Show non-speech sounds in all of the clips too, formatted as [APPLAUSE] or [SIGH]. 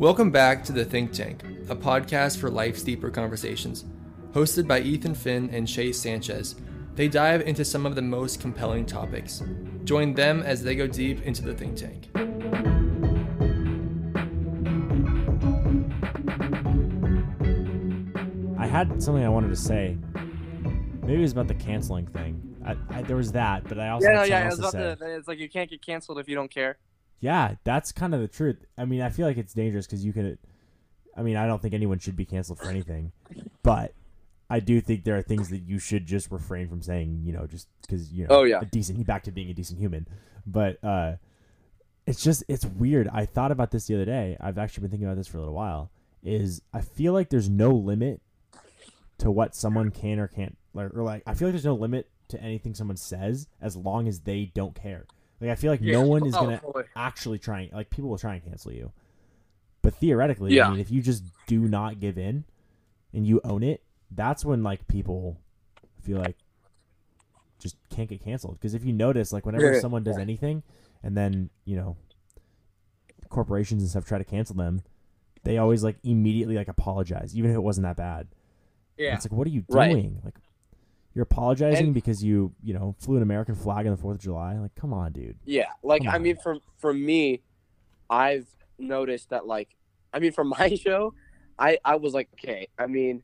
Welcome back to The Think Tank, a podcast for life's deeper conversations. Hosted by Ethan Finn and Chase Sanchez, they dive into some of the most compelling topics. Join them as they go deep into the think tank. I had something I wanted to say. Maybe it was about the canceling thing. I, I, there was that, but I also Yeah, no, had yeah. something I was to about say. to. It's like you can't get canceled if you don't care. Yeah, that's kind of the truth. I mean, I feel like it's dangerous because you could. I mean, I don't think anyone should be canceled for anything, [LAUGHS] but I do think there are things that you should just refrain from saying. You know, just because you know, Oh, yeah. a decent back to being a decent human. But uh, it's just it's weird. I thought about this the other day. I've actually been thinking about this for a little while. Is I feel like there's no limit to what someone can or can't like, or like I feel like there's no limit to anything someone says as long as they don't care. Like I feel like no one is Oh, gonna totally. actually try and like people will try and cancel you. But theoretically, Yeah. I mean, if you just do not give in and you own it, that's when like people feel like just can't get canceled. Because if you notice, like whenever Yeah. someone does anything, and then you know corporations and stuff try to cancel them, they always like immediately like apologize, even if it wasn't that bad. Yeah. It's like, what are you Right. doing? Like, you're apologizing And- because you, you know, flew an American flag on the Fourth of July. Like, come on, dude. Yeah, like Come I on. mean, for for me, I've noticed that like, I mean, for [LAUGHS] my show, I I was like, okay, I mean,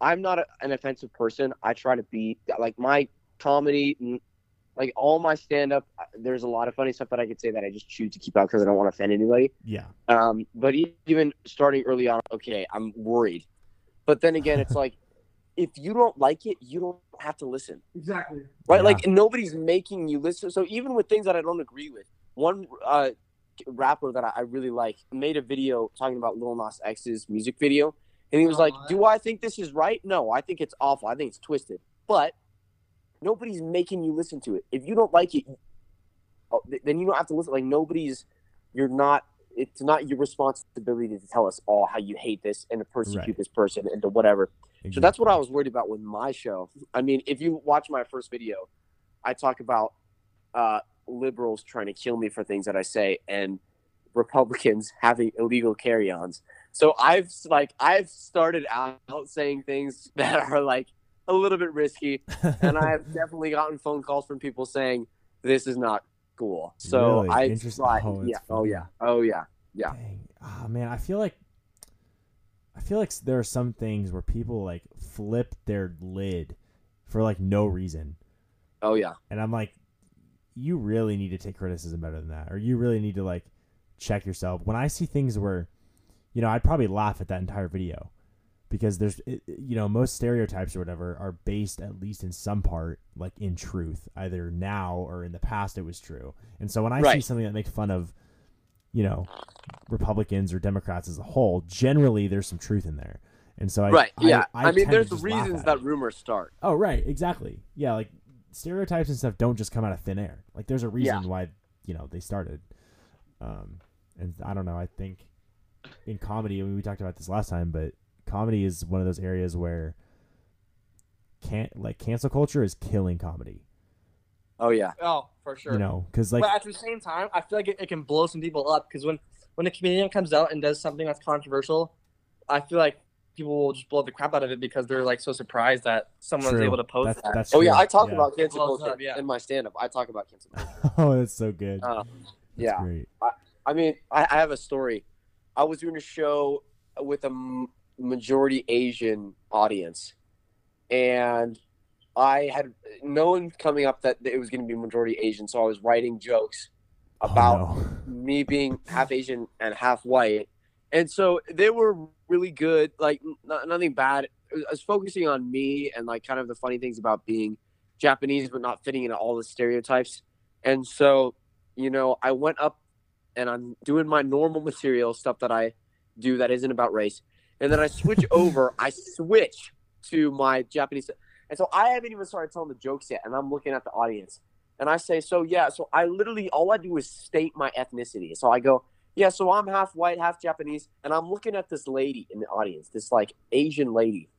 I'm not a, an offensive person. I try to be like my comedy, like all my stand up. There's a lot of funny stuff that I could say that I just choose to keep out because I don't want to offend anybody. Yeah, Um, but even starting early on, okay, I'm worried. But then again, it's [LAUGHS] like, if you don't like it, you don't have to listen Exactly. right? Yeah. Like nobody's making you listen. So even with things that I don't agree with, one uh, rapper that I, I really like made a video talking about Lil Nas X's music video, and he was like, Oh, "Do I think this is right? No, I think it's awful. I think it's twisted." But nobody's making you listen to it. If you don't like it, oh, then you don't have to listen. Like nobody's, you're not. It's not your responsibility to tell us all how you hate this and to persecute Right. this person and to whatever. So that's what I was worried about with my show. I mean, if you watch my first video, I talk about uh, liberals trying to kill me for things that I say and Republicans [LAUGHS] having illegal carry-ons. So I've like I've started out saying things [LAUGHS] that are like a little bit risky, [LAUGHS] and I've definitely gotten phone calls from people saying this is not cool. So Really? I Interesting. tried- Oh, yeah, oh yeah, oh yeah, yeah. Dang. Ah, man, I feel like I feel like there are some things where people like flip their lid for like no reason, oh yeah. and I'm like, you really need to take criticism better than that, or you really need to like check yourself. When I see things where, you know, I'd probably laugh at that entire video because there's, you know, most stereotypes or whatever are based at least in some part like in truth, either now or in the past it was true. And so when I see something that makes fun of, you know, Republicans or Democrats as a whole, generally there's some truth in there. And so I, right. I- yeah. I, I, mean, there's reasons that it. rumors start. Oh, right, exactly. Yeah, like stereotypes and stuff don't just come out of thin air. Like there's a reason Yeah. why you know they started. Um, and I don't know. I think in comedy, I mean, we talked about this last time, but comedy is one of those areas where can't like cancel culture is killing comedy. Oh yeah. Oh, for sure. You know, because like but at the same time, I feel like it, it can blow some people up because when when a comedian comes out and does something that's controversial, I feel like people will just blow the crap out of it because they're like so surprised that someone's True. able to post that's, that. that's Oh yeah. I talk about cancel Well, culture yeah. in my stand-up. I talk about cancel culture. [LAUGHS] oh, that's so good. Uh, That's yeah. great. I mean, I, I have a story. I was doing a show with a m- majority Asian audience, and I had known coming up that it was going to be majority Asian, so I was writing jokes oh, about oh, no. me being half Asian and half white. And so they were really good, like n- nothing bad. I was focusing on me and like kind of the funny things about being Japanese but not fitting into all the stereotypes. And so, you know, I went up and I'm doing my normal material stuff that I do that isn't about race. And then I switch [LAUGHS] over, I switch to my Japanese. And so I haven't even started telling the jokes yet. And I'm looking at the audience and I say, so yeah, so I literally all I do is state my ethnicity. So I go, yeah, so I'm half white, half Japanese, and I'm looking at this lady in the audience, this like Asian lady.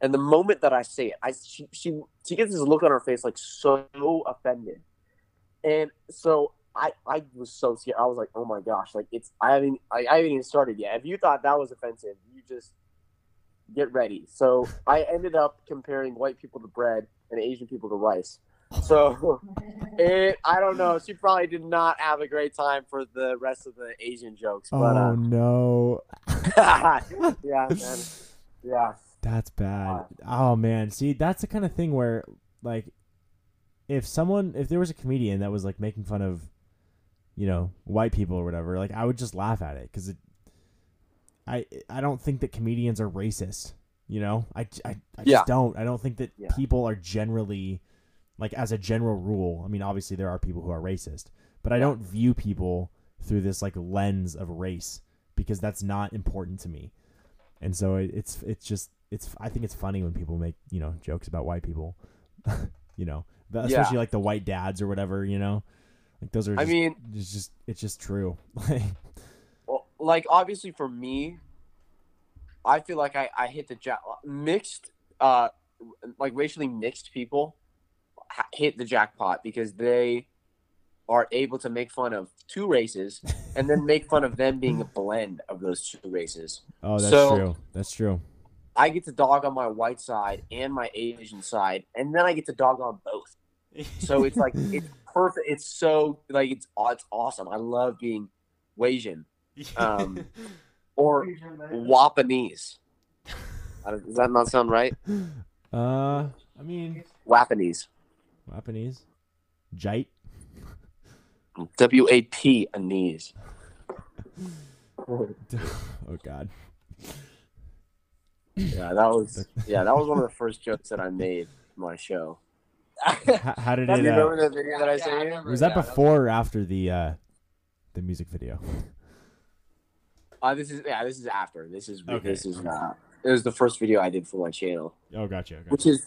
And the moment that I say it, I she she, she gets this look on her face like so offended. And so I I was so scared. I was like, oh my gosh, like it's I haven't I, I haven't even started yet. If you thought that was offensive, you just get ready. So I ended up comparing white people to bread and Asian people to rice. So [LAUGHS] it, I don't know. She probably did not have a great time for the rest of the Asian jokes. But oh no, uh, [LAUGHS] yeah, man. [LAUGHS] yeah, that's bad. Oh man, see, that's the kind of thing where like if someone if there was a comedian that was like making fun of you know white people or whatever, like I would just laugh at it because it. I I don't think that comedians are racist. You know, I, I, I just Yeah. don't. I don't think that Yeah. people are generally, like as a general rule. I mean, obviously there are people who are racist, but I don't view people through this like lens of race because that's not important to me. And so it, it's it's just it's I think it's funny when people make you know jokes about white people, [LAUGHS] you know, especially like the white dads or whatever. You know, like those are. I mean- it's just it's just true. [LAUGHS] like obviously for me, I feel like I, I hit the jack mixed, uh, like racially mixed people ha- hit the jackpot because they are able to make fun of two races and then make fun of them being a blend of those two races. oh, that's So- true. That's true. I get to dog on my white side and my Asian side, and then I get to dog on both. So it's like it's [LAUGHS] perfect. It's so like it's it's awesome. I love being Asian um, [LAUGHS] or Wapanese. [LAUGHS] Does that not sound right? uh, I mean, Wapanese. Japanese, jite. W A P anese. [LAUGHS] oh God. Yeah, that was yeah, that was one of the first jokes that I made in my show. How, how did it? Uh, remember the video that I Yeah, I sent you? was that Yeah, before or after the uh, the music video? Uh, this is yeah, this is after. This is Okay. this is uh, it was the first video I did for my channel. Oh, gotcha. gotcha. which is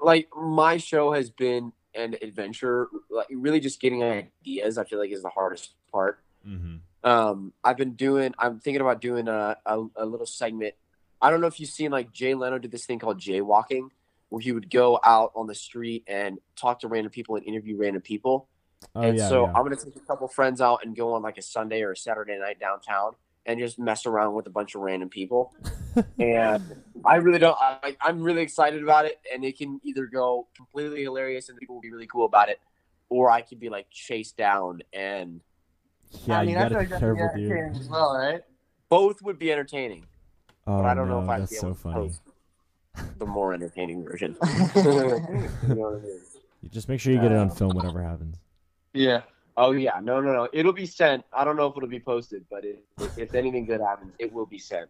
like my show has been an adventure like really just getting ideas i feel like is the hardest part mm-hmm. um i've been doing i'm thinking about doing a, a, a little segment i don't know if you've seen like jay leno did this thing called jaywalking where he would go out on the street and talk to random people and interview random people Oh and yeah. so yeah. i'm gonna take a couple friends out and go on like a sunday or a saturday night downtown and just mess around with a bunch of random people [LAUGHS] and I really don't. I, I'm really excited about it, and it can either go completely hilarious and people will be really cool about it, or I could be like chased down, and yeah, I mean, you I gotta feel like be that's careful, the dude. as well, right? both would be entertaining. Oh But I don't no, know if I'd that's be so able to funny. post the more entertaining version. [LAUGHS] [LAUGHS] you know what I mean? You just make sure you get it on film, whatever happens. Yeah. Oh yeah, no, no, no. It'll be sent. I don't know if it'll be posted, but it, if anything good happens, it will be sent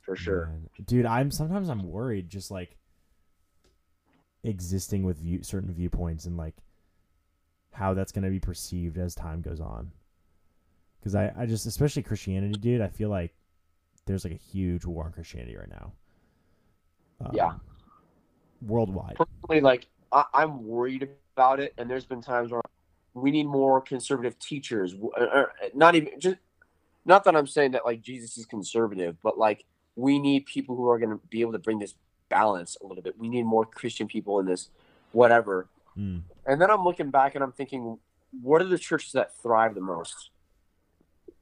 for sure. Man. dude. I'm sometimes I'm worried, just like existing with view certain viewpoints and like how that's gonna be perceived as time goes on. Because I, I just, especially Christianity, dude. I feel like there's like a huge war on Christianity right now. Um, Yeah. Worldwide. personally, like I, I'm worried about it, and there's been times where we need more conservative teachers. Or, or not even just not that I'm saying that like Jesus is conservative, but like we need people who are going to be able to bring this balance a little bit. We need more Christian people in this, whatever. Mm. And then I'm looking back and I'm thinking, what are the churches that thrive the most?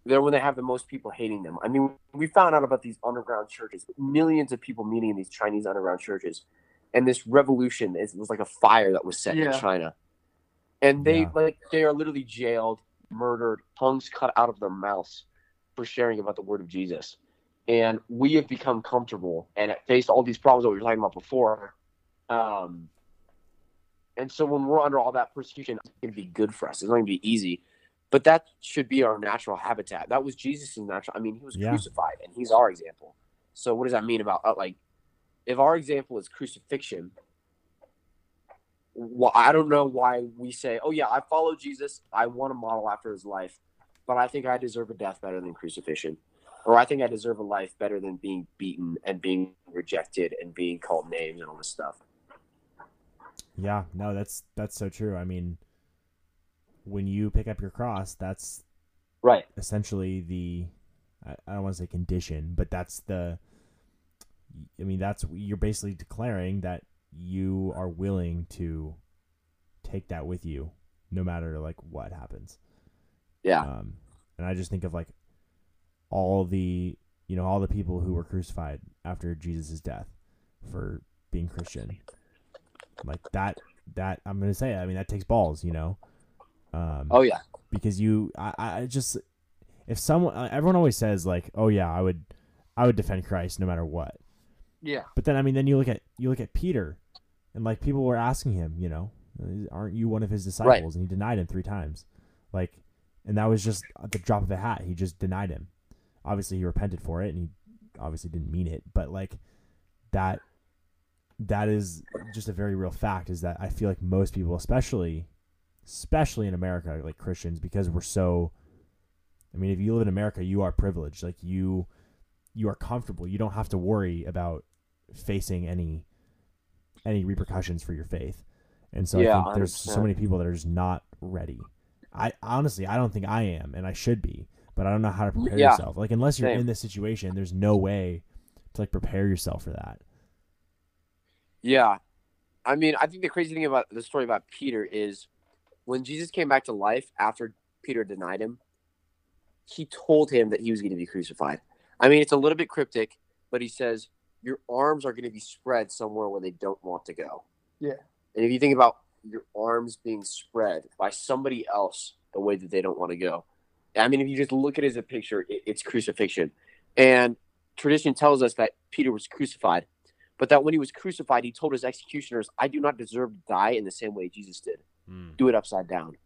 They're when they have the most people hating them. I mean, we found out about these underground churches, millions of people meeting in these Chinese underground churches, and this revolution is was like a fire that was set in China, and they Yeah. like they are literally jailed, murdered, tongues cut out of their mouths for sharing about the word of Jesus. And we have become comfortable and faced all these problems that we were talking about before. Um, and so when we're under all that persecution, it's going to be good for us. It's not going to be easy, but that should be our natural habitat. That was Jesus' natural. I mean, he was Yeah. crucified, and he's our example. So what does that mean about uh, like, if our example is crucifixion? Well, I don't know why we say, "Oh yeah, I follow Jesus. I want to model after his life," but I think I deserve a death better than crucifixion, or I think I deserve a life better than being beaten and being rejected and being called names and all this stuff. Yeah, no, that's that's so true. I mean, when you pick up your cross, that's Right. essentially the I, I don't want to say condition, but that's the I mean, that's you're basically declaring that you are willing to take that with you no matter like what happens. Yeah. Um, and I just think of like all the you know all the people who were crucified after Jesus' death for being Christian. Like that that I'm gonna say. I mean that takes balls, you know. Um, Oh yeah. because you I, I just if someone everyone always says like oh yeah I would I would defend Christ no matter what Yeah. but then I mean then you look at you look at Peter and like people were asking him you know aren't you one of his disciples and he denied him three times like and that was just at the drop of a hat he just denied him obviously he repented for it and he obviously didn't mean it but like that that is just a very real fact is that I feel like most people especially especially in America, like Christians, because we're so. I mean, if you live in America, you are privileged. Like you, you are comfortable. You don't have to worry about facing any, any repercussions for your faith. And so Yeah, I think there's so many people that are just not ready. I honestly, I don't think I am, and I should be, but I don't know how to prepare Yeah, yourself. Like unless you're same. in this situation, there's no way to like prepare yourself for that. Yeah. I mean, I think the crazy thing about the story about Peter is when Jesus came back to life after Peter denied him, he told him that he was going to be crucified. I mean, it's a little bit cryptic, but he says, Your arms are going to be spread somewhere where they don't want to go. Yeah. And if you think about your arms being spread by somebody else the way that they don't want to go, I mean, if you just look at it as a picture, it, it's crucifixion. And tradition tells us that Peter was crucified but that when he was crucified, he told his executioners, I do not deserve to die in the same way Jesus did. Hmm. Do it upside down.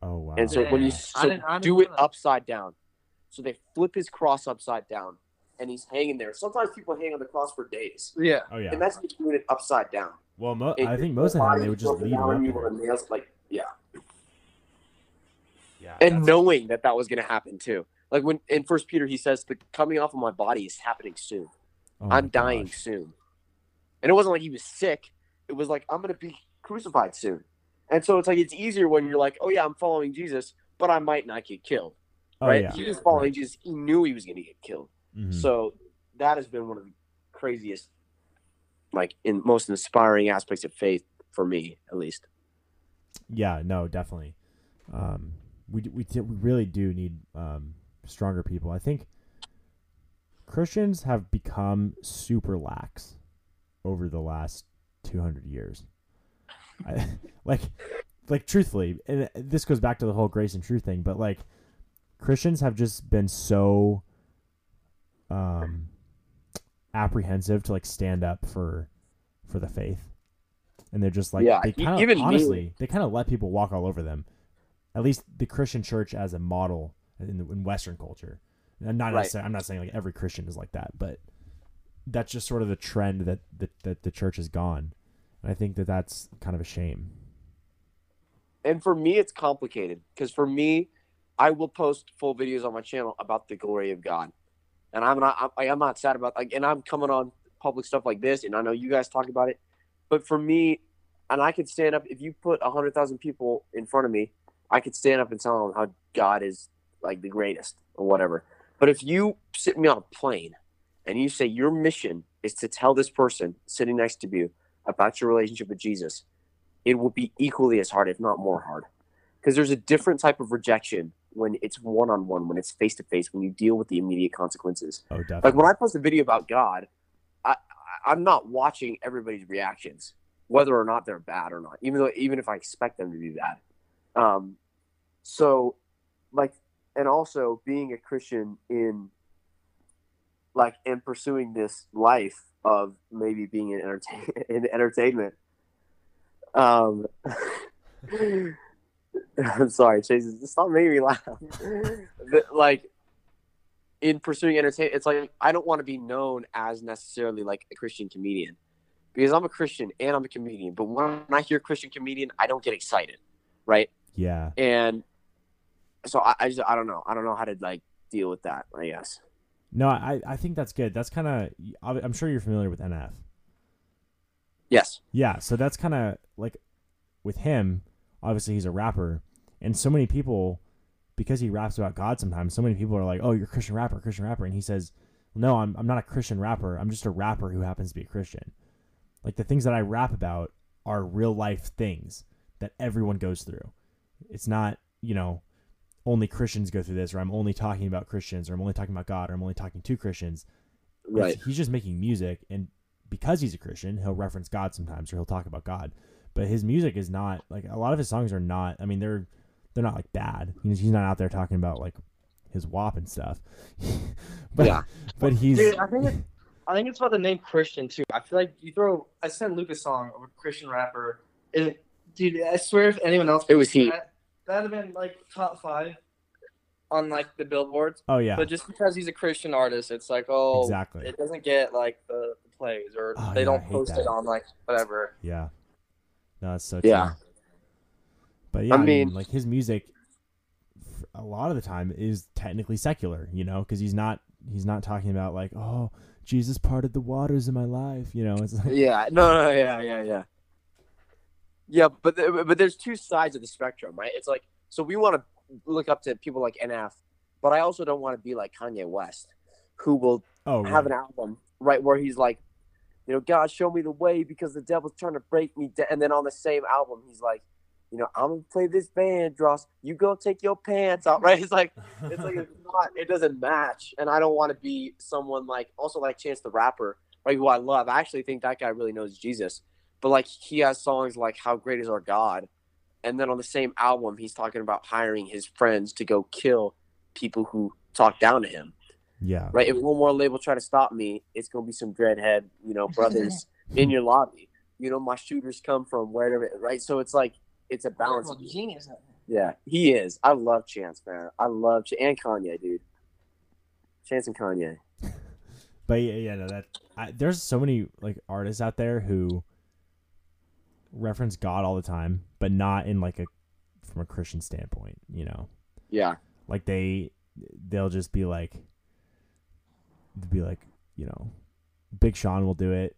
Oh wow. And so when you Yeah. I so didn't- I didn't do it that. upside down. So they flip his cross upside down and he's hanging there. Sometimes people hang on the cross for days. Yeah. oh yeah. And that's just doing it upside down. Well, mo- It- I think most of the time they would just leave him up there. nails, like yeah. Yeah. And knowing that that was going to happen too. Like when in First Peter he says the coming off of my body is happening soon. oh I'm dying gosh. soon. And it wasn't like he was sick. It was like I'm going to be crucified soon. And so it's like it's easier when you're like, oh yeah, I'm following Jesus, but I might not get killed. Oh right? yeah. He was following Jesus. He knew he was going to get killed. Mhm. So that has been one of the craziest, like in most inspiring aspects of faith for me, at least. Yeah, no, definitely. Um, we we we really do need um, stronger people. I think Christians have become super lax over the last two hundred years. I, [LAUGHS] like, like truthfully, and this goes back to the whole grace and truth thing. But like, Christians have just been so um, apprehensive to like stand up for for the faith, and they're just like Yeah, they kind of even me- honestly they kind of let people walk all over them. At least the Christian church as a model in, the, in Western culture. And not Right. I'm not saying like every Christian is like that, but that's just sort of the trend that that, that the church has gone. And I think that that's kind of a shame. And for me, it's complicated because for me, I will post full videos on my channel about the glory of God, and I'm not. I am not sad about like, and I'm coming on public stuff like this, and I know you guys talk about it, but for me, and I could stand up if you put a hundred thousand people in front of me, I could stand up and tell them how God is like the greatest or whatever. But if you sit me on a plane and you say your mission is to tell this person sitting next to you about your relationship with Jesus, it will be equally as hard, if not more hard. Because there's a different type of rejection when it's one on one, when it's face to face, when you deal with the immediate consequences. Oh, definitely. Like when I post a video about God, I, I'm not watching everybody's reactions, whether or not they're bad or not, even though even if I expect them to be bad. Um, so, like, and also being a Christian in, like, and pursuing this life of maybe being in, entertain- [LAUGHS] in entertainment. Um, [LAUGHS] I'm [LAUGHS] sorry, Chase. Stop making me laugh. [LAUGHS] But, like, in pursuing entertainment, it's like I don't want to be known as necessarily like a Christian comedian because I'm a Christian and I'm a comedian. But when I hear Christian comedian, I don't get excited, right? yeah. And so I, I just I don't know. I don't know how to like deal with that. I guess. No, I I think that's good. That's kind of I'm sure you're familiar with NF. Yes. Yeah, so that's kind of like with him. Obviously, he's a rapper, and so many people, because he raps about God. Sometimes so many people are like, "Oh, you're a Christian rapper, Christian rapper," and he says, "No, I'm I'm not a Christian rapper. I'm just a rapper who happens to be a Christian. Like the things that I rap about are real life things that everyone goes through. It's not, you know, only Christians go through this, or I'm only talking about Christians, or I'm only talking about God, or I'm only talking to Christians. It's- Right. he's just making music, and because he's a Christian, he'll reference God sometimes, or he'll talk about God. But his music is not like a lot of his songs are not. I mean, they're they're not like bad. He's, he's not out there talking about like his WAP and stuff. [LAUGHS] but Yeah. but he's Dude, I think it, I think it's about the name Christian too. I feel like you throw I sent Lucas song of a Christian rapper. It, dude, I swear if anyone else It was Heat. that, that'd have been like top five on like the billboards. oh yeah, But just because he's a Christian artist, it's like oh exactly. it doesn't get like the, the plays or Oh, they yeah, don't post that. it on like whatever. Yeah. It's so Yeah. But yeah, I, I mean, mean- like his music, a lot of the time is technically secular, you know, because he's not he's not talking about like, oh, Jesus parted the waters in my life, you know. It's like, Yeah, no, no, yeah, yeah, yeah. Yeah, but but there's two sides of the spectrum, right? It's like so we want to look up to people like NF, but I also don't want to be like Kanye West, who will oh, have right. an album right where he's like, you know, God show me the way because the devil's trying to break me, down. and then on the same album he's like, you know, I'm gonna play this band, Dross. You go take your pants off, [LAUGHS] right? It's like it's like it's not it doesn't match and i don't want to be someone like also like chance the rapper right who i love i actually think that guy really knows jesus but like he has songs like how great is our god and then on the same album he's talking about hiring his friends to go kill people who talk down to him yeah, right if one more label try to stop me it's going to be some dreadhead you know brothers [LAUGHS] in your lobby you know my shooters come from wherever right so it's like it's a balance Genius. yeah, he is. I love Chance, man. I love Ch- and Kanye, dude. Chance and Kanye. [LAUGHS] but yeah, yeah, no, that I, there's so many like artists out there who reference God all the time, but not in like a from a Christian standpoint, you know. Yeah, like they they'll just be like be like you know big sean will do it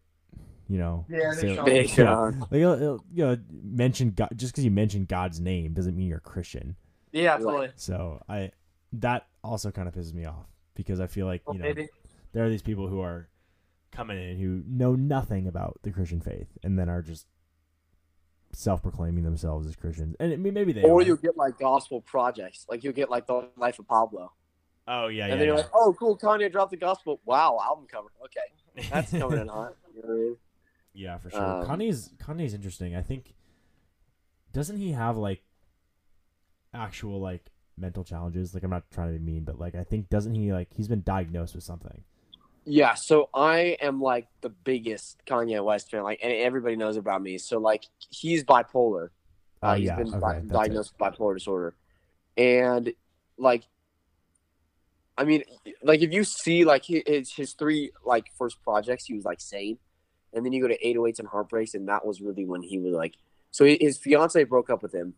you know Yeah, Big Sean. Big. Sean. like he'll, he'll, you know mention god just because you mention god's name doesn't mean you're a christian Yeah, Right. totally. so i that also kind of pisses me off because i feel like Well, you know maybe. there are these people who are coming in who know nothing about the christian faith and then are just self-proclaiming themselves as christians and I mean, maybe they or are. you'll get like gospel projects, like you'll get like the Life of Pablo, oh yeah and yeah, then you're yeah. like, oh, cool, Kanye dropped the gospel. Wow, album cover. Okay, that's [LAUGHS] coming in hot. You know I mean? Yeah, for sure. Um, Kanye's Kanye's interesting. I think doesn't he have like actual like mental challenges? Like I'm not trying to be mean, but like I think doesn't he like he's been diagnosed with something? Yeah, so I am like the biggest Kanye West fan, like, and everybody knows about me. So like, he's bipolar. Oh Uh, he's yeah, been okay, di- that's it. diagnosed with bipolar disorder, and like, I mean, like if you see like his his three like first projects, he was like sane, and then you go to 808s and Heartbreaks, and that was really when he was like, so his fiance broke up with him,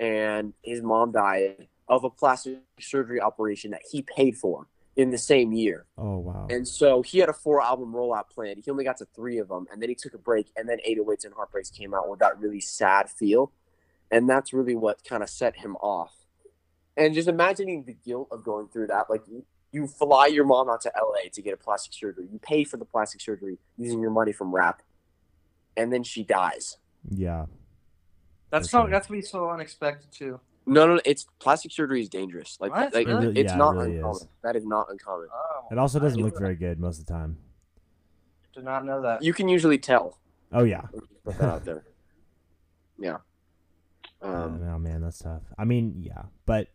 and his mom died of a plastic surgery operation that he paid for in the same year. Oh wow. And so he had a four album rollout plan. He only got to three of them, and then he took a break, and then 808s and Heartbreaks came out with that really sad feel. And that's really what kind of set him off. And just imagining the guilt of going through that. Like, you, you fly your mom out to LA to get a plastic surgery, you pay for the plastic surgery using your money from rap, and then she dies. yeah. That's For so that's be so unexpected too. No, no, no, it's plastic surgery is dangerous. Like, What? like Really? it's Yeah, it not really uncommon. is. That is not uncommon. Oh, It also doesn't I look very good most of the time. did not know that. You can usually tell. Oh yeah. Put that out there. [LAUGHS] Yeah. Um, Um, oh man, that's tough. I mean, yeah, but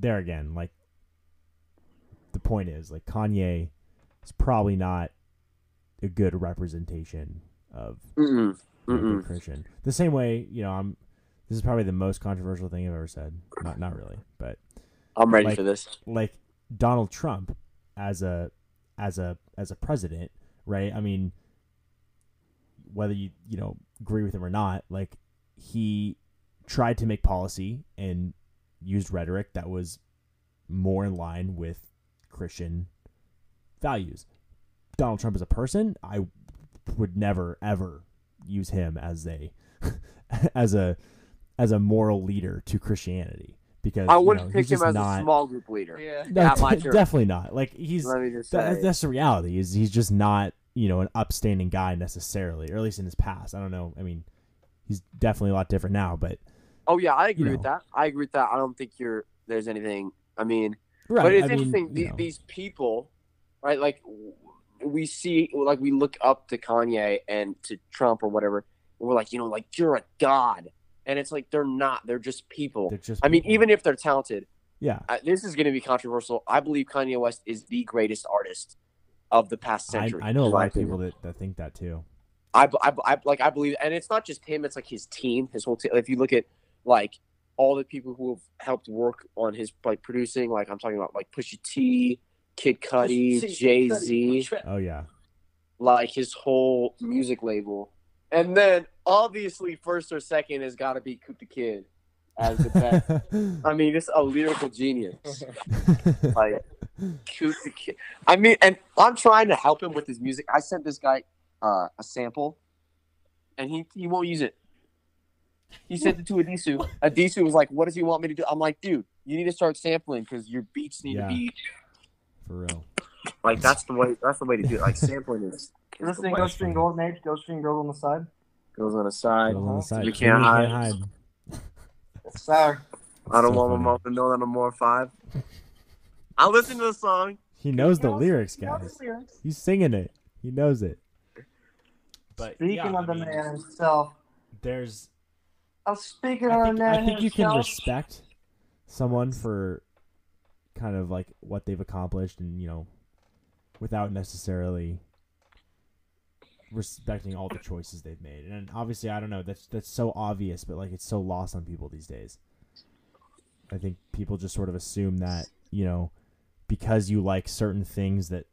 there again, like the point is, like Kanye is probably not a good representation of mm-mm. Christian. The same way, you know, I'm. This is probably the most controversial thing I've ever said. Not, not really, but I'm ready Like- for this. like Donald Trump as a as a as a president, right? I mean, whether you you know agree with him or not, like he tried to make policy and used rhetoric that was more in line with Christian values. Donald Trump as a person, I would never ever use him as a [LAUGHS] as a as a moral leader to Christianity because I wouldn't know, pick he's him as not, a small group leader. Yeah. no, at my de- [LAUGHS] church. definitely not. Like he's Let me just that, say. that's the reality. Is he's just not you know an upstanding guy necessarily, or at least in his past. I don't know. I mean, he's definitely a lot different now, but Oh yeah, I agree You with know. that. I agree with that. I don't think you're there's anything. I mean, Right. but it's I mean, interesting. you the, know. These people, right? Like we see, like we look up to Kanye and to Trump or whatever. And we're like, you know, like you're a god, and it's like they're not. They're just people. They're just I mean, even if they're talented, yeah. I, this is going to be controversial. I believe Kanye West is the greatest artist of the past century. I know a lot of people that, that think that too. I, I, I like I believe, and it's not just him. It's like his team, his whole team. If you look at like all the people who have helped work on his like producing, like I'm talking about like Pusha T, Kid Cudi, Jay Z, Oh yeah. like his whole music label, and then obviously first or second has got to be Coop the Kid as the best. [LAUGHS] I mean, just a lyrical genius. [LAUGHS] Like Coop the Kid. I mean, and I'm trying to help him with his music. I sent this guy uh, a sample, and he he won't use it. He sent it to Adisu. Adisu was like, "What does he want me to do?" I'm like, "Dude, you need to start sampling because your beats need Yeah. to be For real. like that's the way that's the way to do it. Like sampling is, is the Listening, way. Ghost String Gold, Nate. Ghost String Gold on the side. goes on the side. Goes on the side. You Clean, can't hide. hide. Sorry. I don't So want funny. my mom to know that I'm more five. I listen to the song. He knows the lyrics, guys. He's singing it. He knows it. But Speaking yeah, of the I mean, man himself. there's I'm speaking I of think, man I think you can respect someone for kind of like what they've accomplished and you know without necessarily respecting all the choices they've made. And obviously i don't know that's that's so obvious but like it's so lost on people these days. I think people just sort of assume that you know because you like certain things that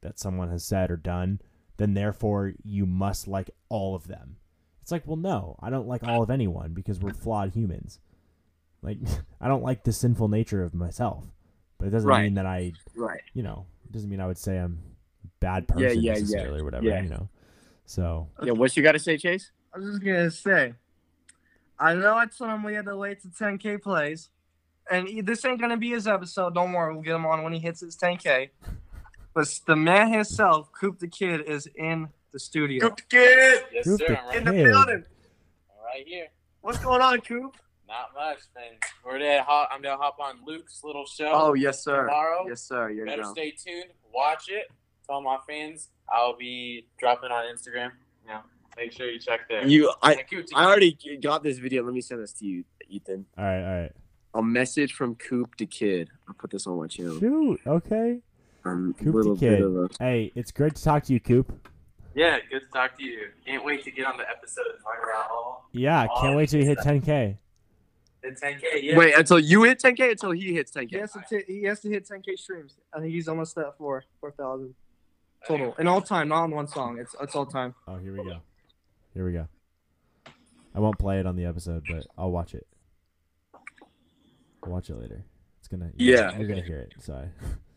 that someone has said or done then therefore you must like all of them it's like, well, no, I don't like all of anyone because we're flawed humans. Like, [LAUGHS] I don't like the sinful nature of myself, but it doesn't Right. mean that I, Right. you know, it doesn't mean I would say I'm a bad person yeah, yeah, necessarily or whatever, yeah. you know. So, Yeah. What you got to say, Chase? I was just gonna say, I know I told him um, we had to wait to 10k plays, and this ain't gonna be his episode. Don't worry, we'll get him on when he hits his 10k. [LAUGHS] But the man himself, Coop the Kid, is in the studio. Coop the kid Yes, Coop sir. the I'm right, in the Kid. building. right here. What's going on, Coop? Not much, man. We're gonna hop, I'm gonna hop on Luke's little show. Oh yes, sir. Tomorrow. Yes, sir. You Better know. stay tuned. Watch it. Tell my fans I'll be dropping on Instagram. Yeah. Make sure you check there. You, I, I already got this video. Let me send this to you, Ethan. all right, all right. A message from Coop the Kid. I'll put this on my channel. Shoot, okay. Um, Coop little the bit Kid. of a- Hey, it's great to talk to you, Coop. Yeah, good to talk to you. Can't wait to get on the episode and talk about all Yeah, can't wait till you hit 10K. the 10K. Yeah. Wait until you hit 10k. Until he hits 10k. He has to t- he has to hit 10k streams. I think he's almost at four four thousand total in all time, not on one song. It's it's all time. Oh, here we go. Here we go. I won't play it on the episode, but I'll watch it. I'll watch it later. It's gonna. Yeah. You're gonna hear it. So. [LAUGHS]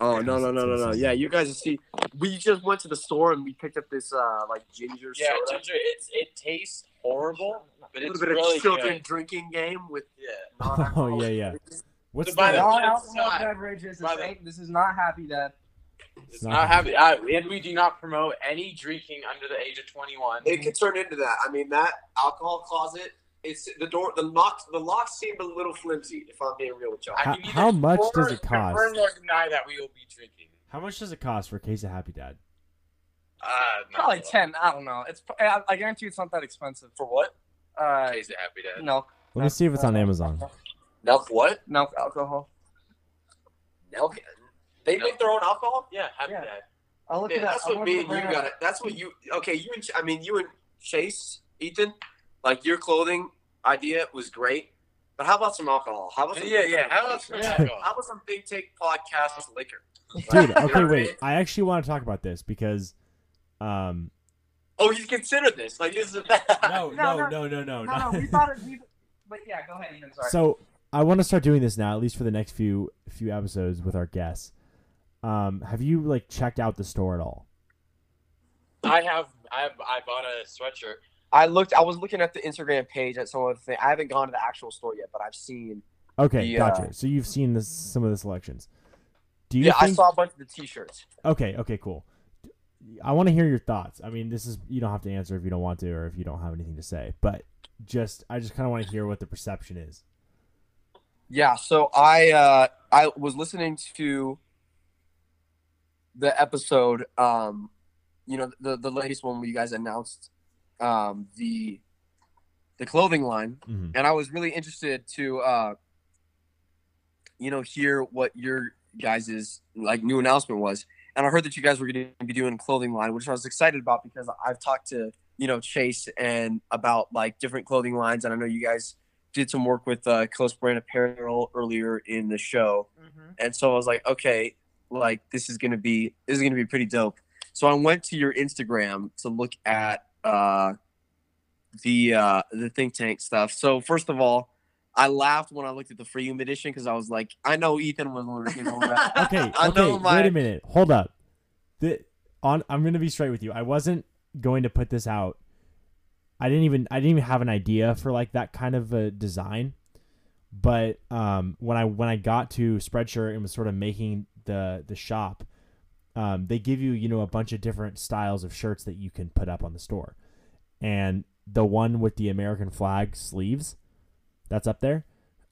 I- Oh no no no no no! Yeah, you guys see, we just went to the store and we picked up this uh like ginger Yeah, soda. ginger. It's it tastes horrible, but a it's little bit really of children good. drinking game with Yeah. [LAUGHS] Oh yeah, yeah. What's By the? the- All alcohol beverages. This, By the- ain't, this is not happy dad. It's not not happy. I, and we do not promote any drinking under the age of 21. It could turn into that. I mean, that alcohol closet. It's the door. The locks. The locks seem a little flimsy. If I'm being real with y'all. How- can either how much does it cost? Confirm or deny that we will be drinking. How much does it cost for a case of Happy Dad? Uh, Probably ten. I don't know. It's I, I guarantee it's not that expensive. For what? Uh, Taste it, happy dad. milk. Let me see if it's on Amazon. Milk what? Milk alcohol. Milk. They make their own alcohol. Yeah, happy Yeah. dad. I'll look Yeah, at that. that's I'll what me and you got. It. That's what you. Okay, you and I mean you and Chase, Ethan, like your clothing idea was great. But how about some alcohol? How about some, Yeah, yeah. How about some alcohol? How about some big take podcast with liquor? Dude, okay, wait. I actually want to talk about this because, um, Oh, you consider this like this is [LAUGHS] no, No, no, no. no, no, no, No, no, we thought it. We, but yeah, go ahead, Ethan. Sorry. So I want to start doing this now, at least for the next few few episodes with our guests. Um, have you like checked out the store at all? I have. I have. I bought a sweatshirt. I looked. I was looking at the Instagram page at some of the things. I haven't gone to the actual store yet, but I've seen. Okay, The, uh, gotcha. So you've seen this some of the selections. Do you Yeah, I saw a bunch of the T-shirts. Okay, okay, cool. I want to hear your thoughts. I mean, this is you don't have to answer if you don't want to or if you don't have anything to say. But just I just kind of want to hear what the perception is. Yeah, so I uh I was listening to the episode um you know the the latest one where you guys announced um the the clothing line. Mhm. and I was really interested to uh you know hear what your guys's like new announcement was. And I heard that you guys were going to be doing clothing line which I was excited about because I've talked to you know Chase and about like different clothing lines. And I know you guys did some work with uh, Close Brand Apparel earlier in the show, and so I was like, okay, like this is gonna be this is gonna be pretty dope. So I went to your Instagram to look at uh, the uh, the think tank stuff. So first of all, I laughed when I looked at the free Freedom edition because I was like, I know Ethan was looking over that. [LAUGHS] Okay, I okay, my- wait a minute. Hold up. The on I'm to be straight with you. I wasn't going to put this out. I didn't even I didn't even have an idea for like that kind of a design. But um when I when I got to Spreadshirt and was sort of making the the shop, um they give you, you know, a bunch of different styles of shirts that you can put up on the store. And the one with the American flag sleeves that's up there.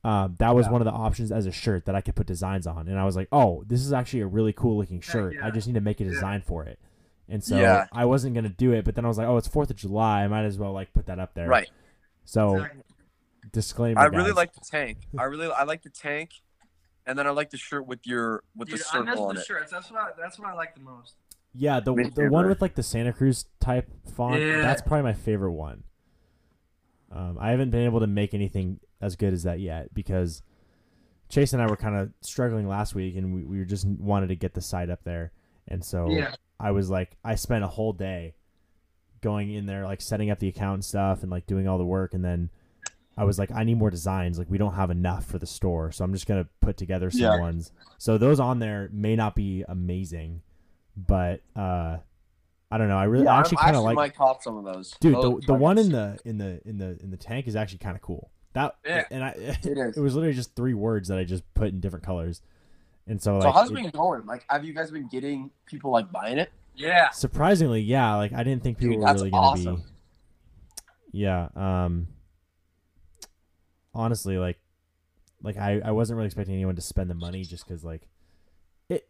Um, that was Yeah. one of the options as a shirt that I could put designs on, and I was like, "Oh, this is actually a really cool looking shirt. I just need to make a Yeah. design for it." And so Yeah. I wasn't gonna do it, but then I was like, "Oh, it's Fourth of July. I might as well like put that up there." right. So Exactly. disclaimer. I really like the tank. I really I like the tank, and then I like the shirt with your with Dude, the I miss circle on the it. shirts. That's what I, that's what I like the most. Yeah, the Me the too, one bro. with like the Santa Cruz type font. Yeah. That's probably my favorite one. Um, I haven't been able to make anything as good as that yet because Chase and I were kind of struggling last week, and we, we just wanted to get the site up there, and so Yeah. I was like, I spent a whole day going in there, like setting up the account and stuff, and like doing all the work, and then I was like, I need more designs. Like we don't have enough for the store, so I'm just gonna put together some Yeah. ones. So those on there may not be amazing, but uh, I don't know. I really, Yeah, I actually kind of like, might cop some of those. dude. Those- The, the one in the in the in the in the tank is actually kind of cool. That Yeah. and I, [LAUGHS] It is. it was literally just three words that I just put in different colors, and so So like how's it- it been going? Like, have you guys been getting people like buying it? Yeah. surprisingly, yeah. Like I didn't think people Dude, were that's really gonna awesome. be. Yeah. Um. Honestly, like, like I, I wasn't really expecting anyone to spend the money just because like, it,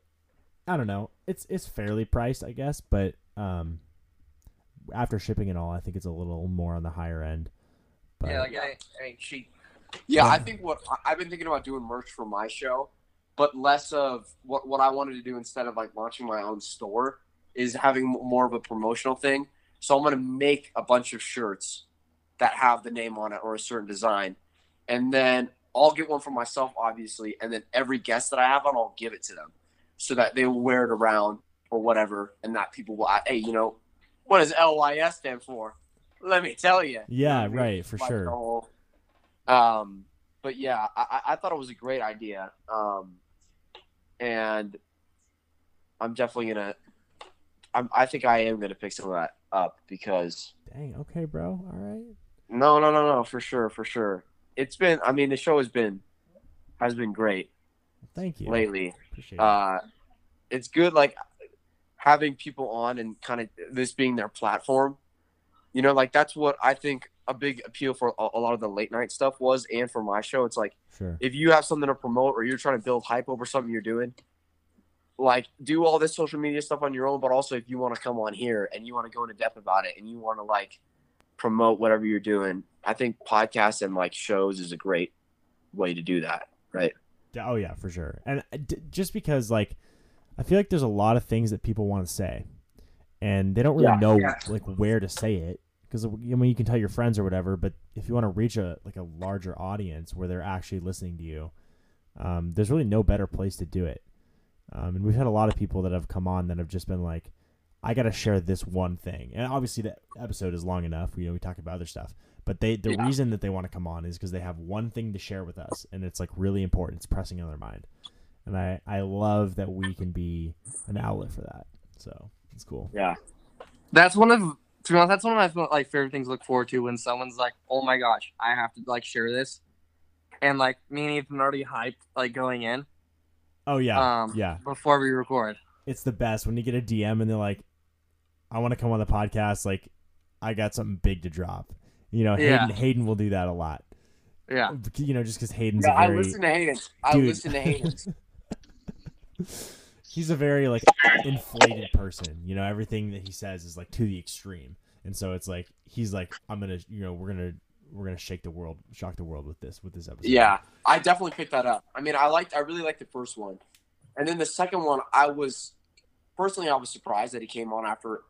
I don't know. It's it's fairly priced, I guess, but um, after shipping and all, I think it's a little more on the higher end. But Yeah, like ain't, it ain't cheap. Yeah, Yeah. I think what I- I've been thinking about doing merch for my show, but less of what what I wanted to do instead of like launching my own store is having more of a promotional thing. So I'm gonna make a bunch of shirts that have the name on it or a certain design, and then I'll get one for myself, obviously, and then every guest that I have on, I'll give it to them, so that they will wear it around or whatever, and that people will. Hey, you know, what does LYS stand for? Let me tell you. Yeah, You know what I mean? right, for Like sure. whole- um, but yeah, I, I I thought it was a great idea. Um, and I'm definitely gonna. I'm, I think I am gonna pick some of that up because dang, okay, bro. All right. no, no, no, no, for sure, for sure. It's been. I mean, the show has been has been great Thank you. lately. Appreciate it. Uh, it's good, like having people on and kind of this being their platform. You know, like that's what I think a big appeal for a, a lot of the late night stuff was, and for my show, it's like sure. if you have something to promote or you're trying to build hype over something you're doing, like do all this social media stuff on your own. But also, if you want to come on here and you want to go into depth about it and you want to like promote whatever you're doing, I think podcasts and like shows is a great way to do that. Right. Oh yeah, for sure. And uh, d- just because like I feel like there's a lot of things that people want to say, and they don't really Yeah, know yeah. like where to say it because I mean you can tell your friends or whatever, but if you want to reach a like a larger audience where they're actually listening to you, um, there's really no better place to do it. Um, and we've had a lot of people that have come on that have just been like, I got to share this one thing, and obviously the episode is long enough. You know, we talk about other stuff, but they the Yeah. reason that they want to come on is because they have one thing to share with us, and it's like really important. It's pressing on their mind, and I I love that we can be an outlet for that. So it's cool. Yeah. That's one of to be honest, that's one of my like favorite things to look forward to when someone's like, "Oh my gosh, I have to like share this," and like me and Ethan are already hyped like going in Oh yeah, um yeah. before we record. It's the best when you get a DM and they're like, "I want to come on the podcast." Like, I got something big to drop. You know, Yeah. Hayden Hayden will do that a lot. Yeah. You know, just because Hayden's Yeah, a I very listen to Hayden's. I Dude. listen to Hayden's. [LAUGHS] he's a very like inflated person. You know, everything that he says is like to the extreme, and so it's like he's like, I'm gonna, you know, we're gonna we're gonna shake the world, shock the world with this with this episode. Yeah, I definitely picked that up. I mean, I liked, I really liked the first one, and then the second one, I was personally, I was surprised that he came on after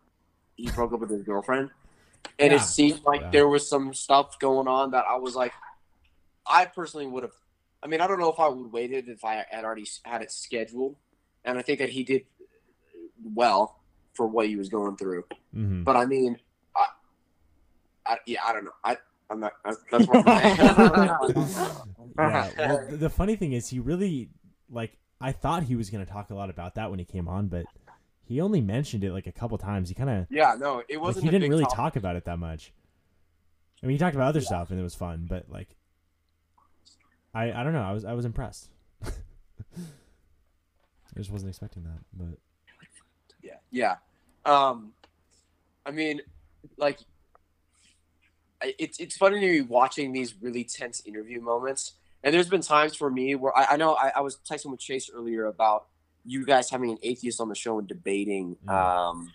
he broke up with his girlfriend, and Yeah. it seemed like Yeah. there was some stuff going on that I was like, I personally would have. I mean, I don't know if I would waited if I had already had it scheduled, and I think that he did well for what he was going through. hmm But I mean, I, I yeah, I don't know. I, I'm not. That's, that's what I'm [LAUGHS] yeah. [LAUGHS] Well, the funny thing is, he really like. I thought he was gonna talk a lot about that when he came on, but he only mentioned it like a couple times. He kind of Yeah, no, it wasn't. he didn't really topic. talk about it that much. I mean, he talked about other stuff and it was fun, but like, I I don't know. I was I was impressed. [LAUGHS] I just wasn't expecting that, but Yeah, yeah. Um, I mean, like, I- it's it's funny to be watching these really tense interview moments. And there's been times for me where I, I know I, I was texting with Chase earlier about you guys having an atheist on the show and debating um,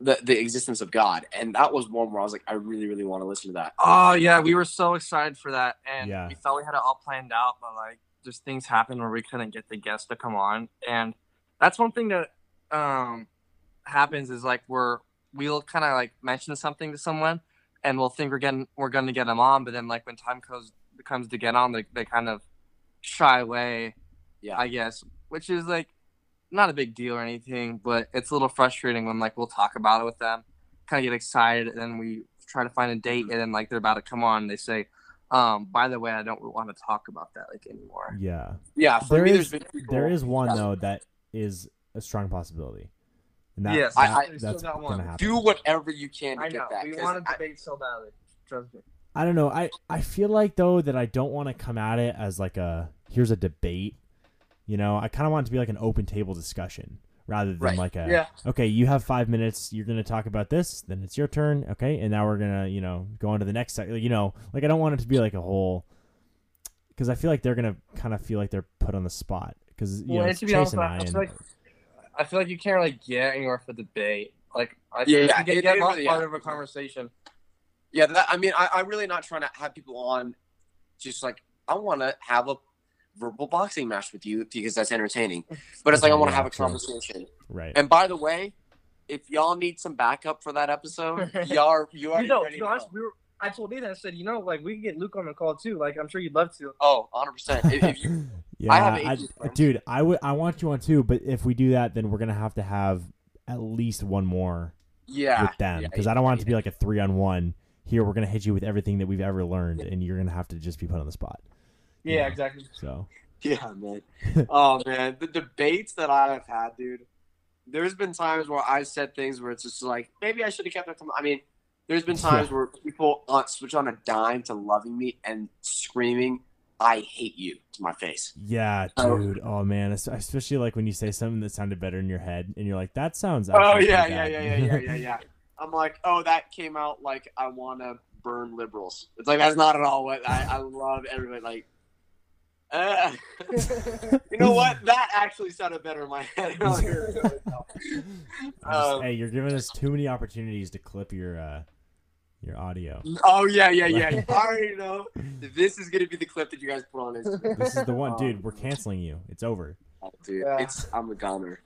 the the existence of God, and that was one where I was like, I really, really want to listen to that. Oh yeah, we were so excited for that, and Yeah. we thought we had it all planned out, but like just things happened where we couldn't get the guests to come on, and that's one thing that um happens is like we're we'll kind of like mention something to someone, and we'll think we're getting we're going to get them on, but then like when time comes comes to get on, they they kind of shy away, Yeah. I guess, which is like not a big deal or anything, but it's a little frustrating when like we'll talk about it with them, kind of get excited, and then we try to find a date, and then like they're about to come on, and they say, um, by the way, I don't want to talk about that like anymore. yeah, Yeah, for there me, is there's been people- there is one though that is a strong possibility. And that, Yes, that- I- I still that's got gonna one. happen. do whatever you can to I know get that. we 'cause want to debate so badly. Trust me. I don't know. I, I feel like though that I don't want to come at it as like a here's a debate. You know, I kind of want it to be like an open table discussion rather than Right. like a Yeah. okay, you have five minutes. You're gonna talk about this, then it's your turn. Okay, and now we're gonna you know go on to the next. sec- You know, like I don't want it to be like a whole because I feel like they're gonna kind of feel like they're put on the spot because you Well, know and it's to be Chase honest, and I- I I feel like- I feel like you can't really get anywhere for debate. Like, I Yeah, think yeah, you get, it- get it not really- part yeah. of a conversation. Yeah, that, I mean, I, I'm really not trying to have people on. Just like I want to have a verbal boxing match with you because that's entertaining. But it's like I want to have a conversation. right. And by the way, if y'all need some backup for that episode, [LAUGHS] y'all are, you You know, ready to to be honest, go. we were. I told Ethan, I said, you know, like we can get Luke on the call too. Like, I'm sure you'd love to. Oh, 100 percent. If, if you, [LAUGHS] Yeah, I have I- dude, I would I want you on too, but if we do that, then we're gonna have to have at least one more yeah, with them yeah, because I don't want it to be like a three on one. Here, we're gonna hit you with everything that we've ever learned, and you're gonna have to just be put on the spot. Yeah, Yeah. exactly. So Yeah, man. [LAUGHS] oh man, the debates that I have had, dude. There's been times where I said things where it's just like maybe I should have kept that. To I mean, there's been times where people uh, switch on a dime to loving me and screaming, "I hate you" to my face. yeah, Oh. dude. Oh man, especially like when you say something that sounded better in your head, and you're like, that sounds. Oh yeah, yeah, yeah, yeah, yeah, yeah, [LAUGHS] yeah. I'm like, oh, that came out like I want to burn liberals. It's like that's not at all what I, I love. Everybody like. Uh, [LAUGHS] you know [LAUGHS] what? That actually sounded better in my head. [LAUGHS] I'm just- Um, hey, you're giving us too many opportunities to clip your uh your audio. Oh yeah, yeah, yeah. I already know. This is gonna be the clip that you guys put on Instagram. This is the one, Um, dude. We're canceling you. It's over. Oh, dude, Yeah. it's I'm a goner.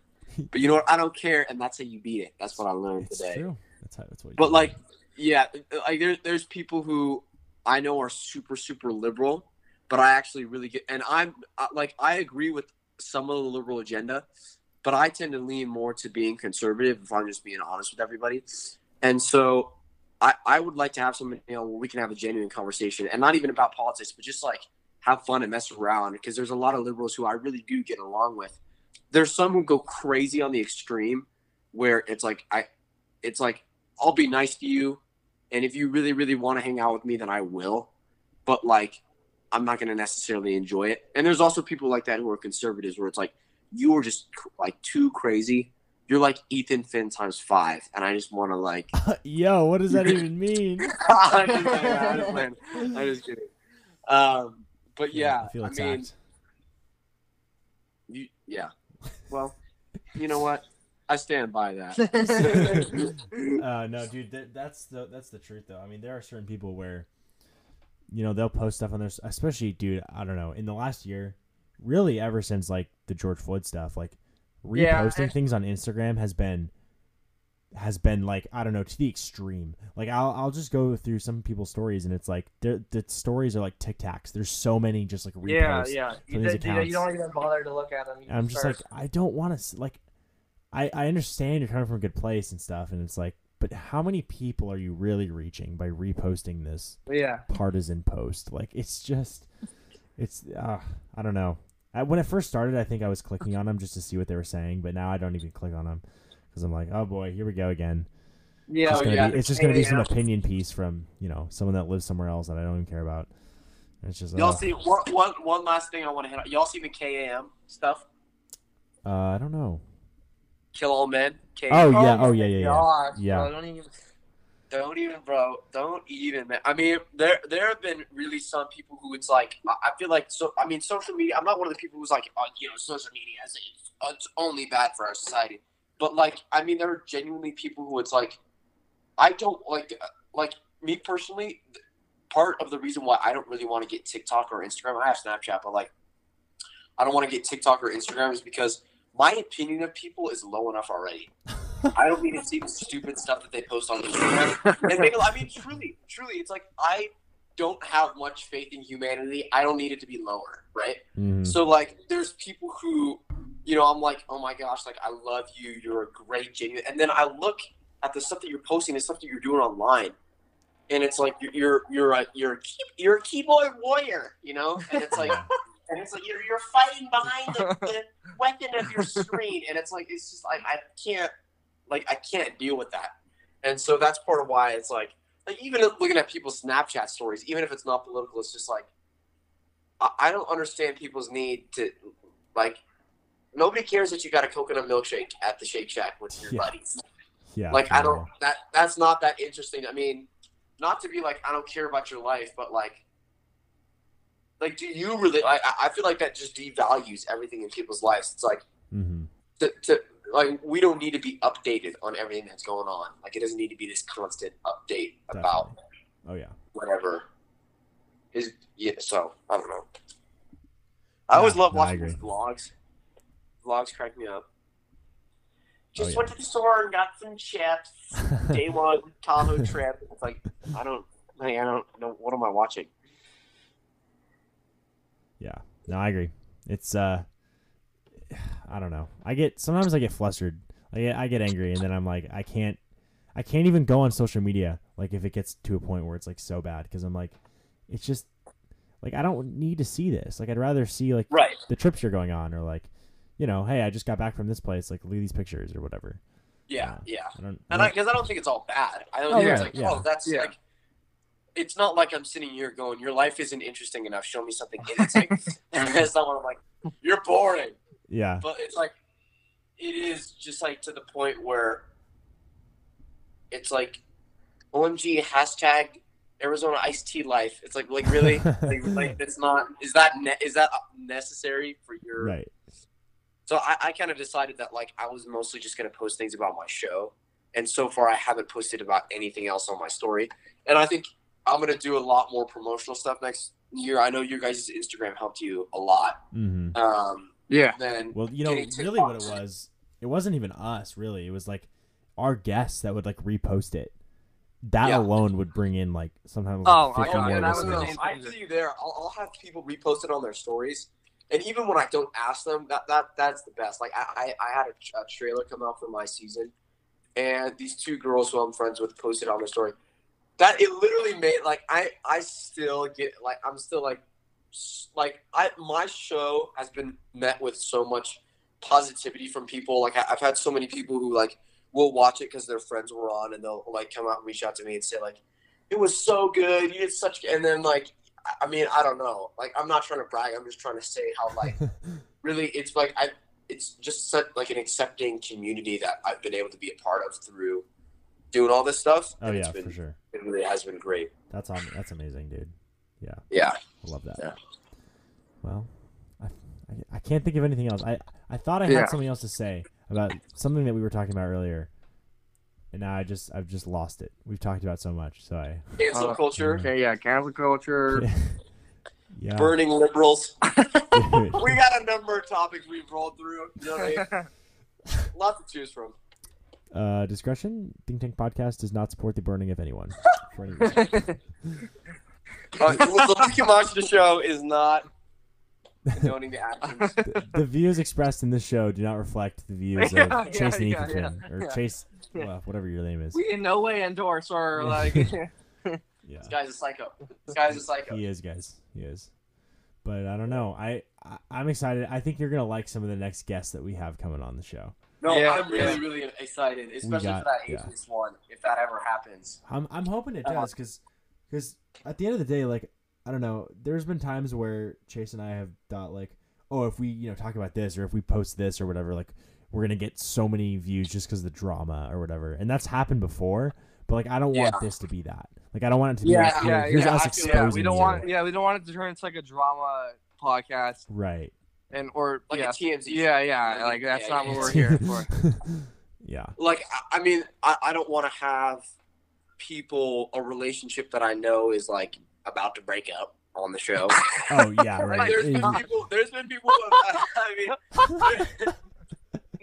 But you know what? I don't care, and that's how you beat it. That's what I learned It's today. true. That's how. That's what. you But do. like, yeah, like there, there's people who I know are super, super liberal, but I actually really get, and I'm like, I agree with some of the liberal agenda, but I tend to lean more to being conservative if I'm just being honest with everybody. And so I, I would like to have some, you know, where we can have a genuine conversation and not even about politics, but just like have fun and mess around because there's a lot of liberals who I really do get along with. There's some who go crazy on the extreme where it's like, I, it's like, I'll be nice to you. And if you really, really want to hang out with me, then I will. But like, I'm not going to necessarily enjoy it. And there's also people like that who are conservatives where it's like, you are just like too crazy you're like Ethan Finn times five, and I just want to like. [LAUGHS] Yo, what does that [LAUGHS] even mean? I'm just kidding, I'm just. I'm just kidding. Um, but yeah, I feel I mean, you, yeah. Well, you know what? I stand by that. [LAUGHS] uh, no, dude, that, that's the that's the truth though. I mean, there are certain people where, you know, they'll post stuff on their, especially, dude. I don't know. In the last year, really, ever since like the George Floyd stuff, like Yeah, reposting and- things on Instagram has been, has been like I don't know to the extreme. Like I'll I'll just go through some people's stories and it's like the stories are like Tic Tacs. There's so many just like reposts. Yeah, yeah. You, from these d- d- accounts. you don't even bother to look at them. I'm just like, I don't want to like. I I understand you're coming from a good place and stuff, and it's like, but how many people are you really reaching by reposting this yeah. partisan post? Like, it's just, it's uh, I don't know. I, when it first started, I think I was clicking on them just to see what they were saying, but now I don't even click on them because I'm like, oh boy, here we go again. Yeah. It's, Oh, gonna yeah, be, it's just gonna be some opinion piece from you know someone that lives somewhere else that I don't even care about. It's just, Y'all uh, see one, one, one last thing I want to hit on. Y'all see the KAM stuff? uh, I don't know. Kill all men. KAM. Oh yeah, my oh yeah, yeah, yeah. gosh, Yeah. bro, don't even. Don't even, bro. Don't even, man. I mean, there there have been really some people who it's like. I feel like so. I mean, social media. I'm not one of the people who's like, oh, you know, social media is it's, it's only bad for our society. But like, I mean, there are genuinely people who it's like, I don't like, uh, like me personally. Part of the reason why I don't really want to get TikTok or Instagram, I have Snapchat, but like, I don't want to get TikTok or Instagram is because my opinion of people is low enough already. I don't need to see the stupid stuff that they post on Instagram and make I mean, truly, truly, it's like I don't have much faith in humanity. I don't need it to be lower, right? Mhm. So like, there's people who, you know, I'm like, oh my gosh, like I love you. You're a great, genuine. And then I look at the stuff that you're posting, the stuff that you're doing online, and it's like you're you're you're a you're a, key, you're a keyboard warrior, you know, and it's like. [LAUGHS] And it's like you're, you're fighting behind the, the [LAUGHS] weapon of your screen, and it's like it's just like I can't, like I can't deal with that, and so that's part of why it's like like even looking at people's Snapchat stories, even if it's not political, it's just like I, I don't understand people's need to like nobody cares that you got a coconut milkshake at the Shake Shack with your Yeah. buddies. yeah. Like I don't that that's not that interesting. I mean, not to be like I don't care about your life, but like like do you really like I I feel like that just devalues everything in people's lives. It's like Mhm. to, to like we don't need to be updated on everything that's going on. Like it doesn't need to be this constant update about Oh yeah. whatever is yeah. So I don't know. I always love no, watching vlogs. Vlogs crack me up. Just Oh, yeah. went to the store and got some chips. [LAUGHS] Day one Tahoe trip. It's like I don't. Like, I don't know. What am I watching? Yeah. No, I agree. It's uh [SIGHS] I don't know. I get sometimes I get flustered. I get I get angry and then I'm like I can't I can't even go on social media like if it gets to a point where it's like so bad cuz I'm like it's just like I don't need to see this. Like I'd rather see like Right. the trips you're going on or like you know, hey, I just got back from this place, like look at these pictures or whatever. Yeah. Yeah. I don't, And I I because I, don't think it's all bad. I don't Oh, think it's yeah, like yeah. oh that's Yeah. like. It's not like I'm sitting here going, "Your life isn't interesting enough. Show me something." interesting. [LAUGHS] [LAUGHS] not what I'm like. You're boring. yeah. but it's like it is just like to the point where it's like OMG hashtag Arizona iced tea life. It's like like really like, [LAUGHS] like it's not is that ne- is that necessary for your right. so I, I kind of decided that like I was mostly just gonna post things about my show and so far I haven't posted about anything else on my story and I think I'm gonna do a lot more promotional stuff next year. I know your guys' Instagram helped you a lot. Mhm. Um Yeah. then Well, you know, really what it was, it wasn't even us, really. It was like our guests that would like repost it. That Yeah. alone would bring in like sometimes Oh, like I 50 know, more yeah, that was listeners. really- I feel you there. I'll, I'll have people repost it on their stories, and even when I don't ask them, that, that that's the best. Like I, I, I had a, a trailer come out for my season, and these two girls who I'm friends with posted on their story. That it literally made like I I still get like I'm still like like I my show has been met with so much positivity from people. Like I, I've had so many people who like will watch it because their friends were on, and they'll like come out and reach out to me and say like it was so good. You did such, and then like, I- I mean, I don't know. Like, I'm not trying to brag. I'm just trying to say how like [LAUGHS] really it's like I it's just such like an accepting community that I've been able to be a part of through doing all this stuff. Oh and yeah, it's been, for sure. It really has been great. That's on. That's amazing, dude. Yeah. Yeah. I love that. Yeah. Well, I, I, I can't think of anything else. I, I thought I had Yeah. something else to say about something that we were talking about earlier, and now I just I've just lost it. We've talked about so much, so I Cancel Uh, culture, Okay, yeah, cancel culture. [LAUGHS] yeah. burning liberals. [LAUGHS] we got a number of topics we've rolled through. You know what I mean? [LAUGHS] Lots to choose from. Uh, discretion. Think Tank Podcast does not support the burning of anyone. [LAUGHS] For any [LAUGHS] reason. Uh, the Luke Yamashi show is not condoning the actions. [LAUGHS] the, the views expressed in this show do not reflect the views of Yeah, Chase yeah, and yeah, Ethan yeah, or yeah. Chase, Yeah. well, whatever your name is. we in no way endorse or like. Yeah. This guy's a psycho. This guy's a psycho. He is, guys. He is. But I don't know. I, I I'm excited. I think you're gonna like some of the next guests that we have coming on the show. No, Yeah, I'm really, yeah. really excited, especially got- for that yeah. ageless one, if that ever happens. I'm I'm hoping it Uh-huh. does because because at the end of the day, like I don't know. There's been times where Chase and I have thought like, oh, if we you know talk about this or if we post this or whatever, like we're gonna get so many views just because of the drama or whatever, and that's happened before. But like I don't want this to be that. Like I don't want it to be Yeah, like, here- yeah, here's yeah, us I exposing yeah, we don't you. want. Yeah, we don't want it to turn into like a drama podcast right. And or Like yeah, a TMZ. yeah, yeah. Like that's Yeah, not yeah. what we're here for. [LAUGHS] yeah. Like, I- I mean, I, I don't want to have people, a relationship that I know is like about to break up on the show. [LAUGHS] Oh yeah, Like, [LAUGHS] right. there's been people. There's been people. Who, I mean,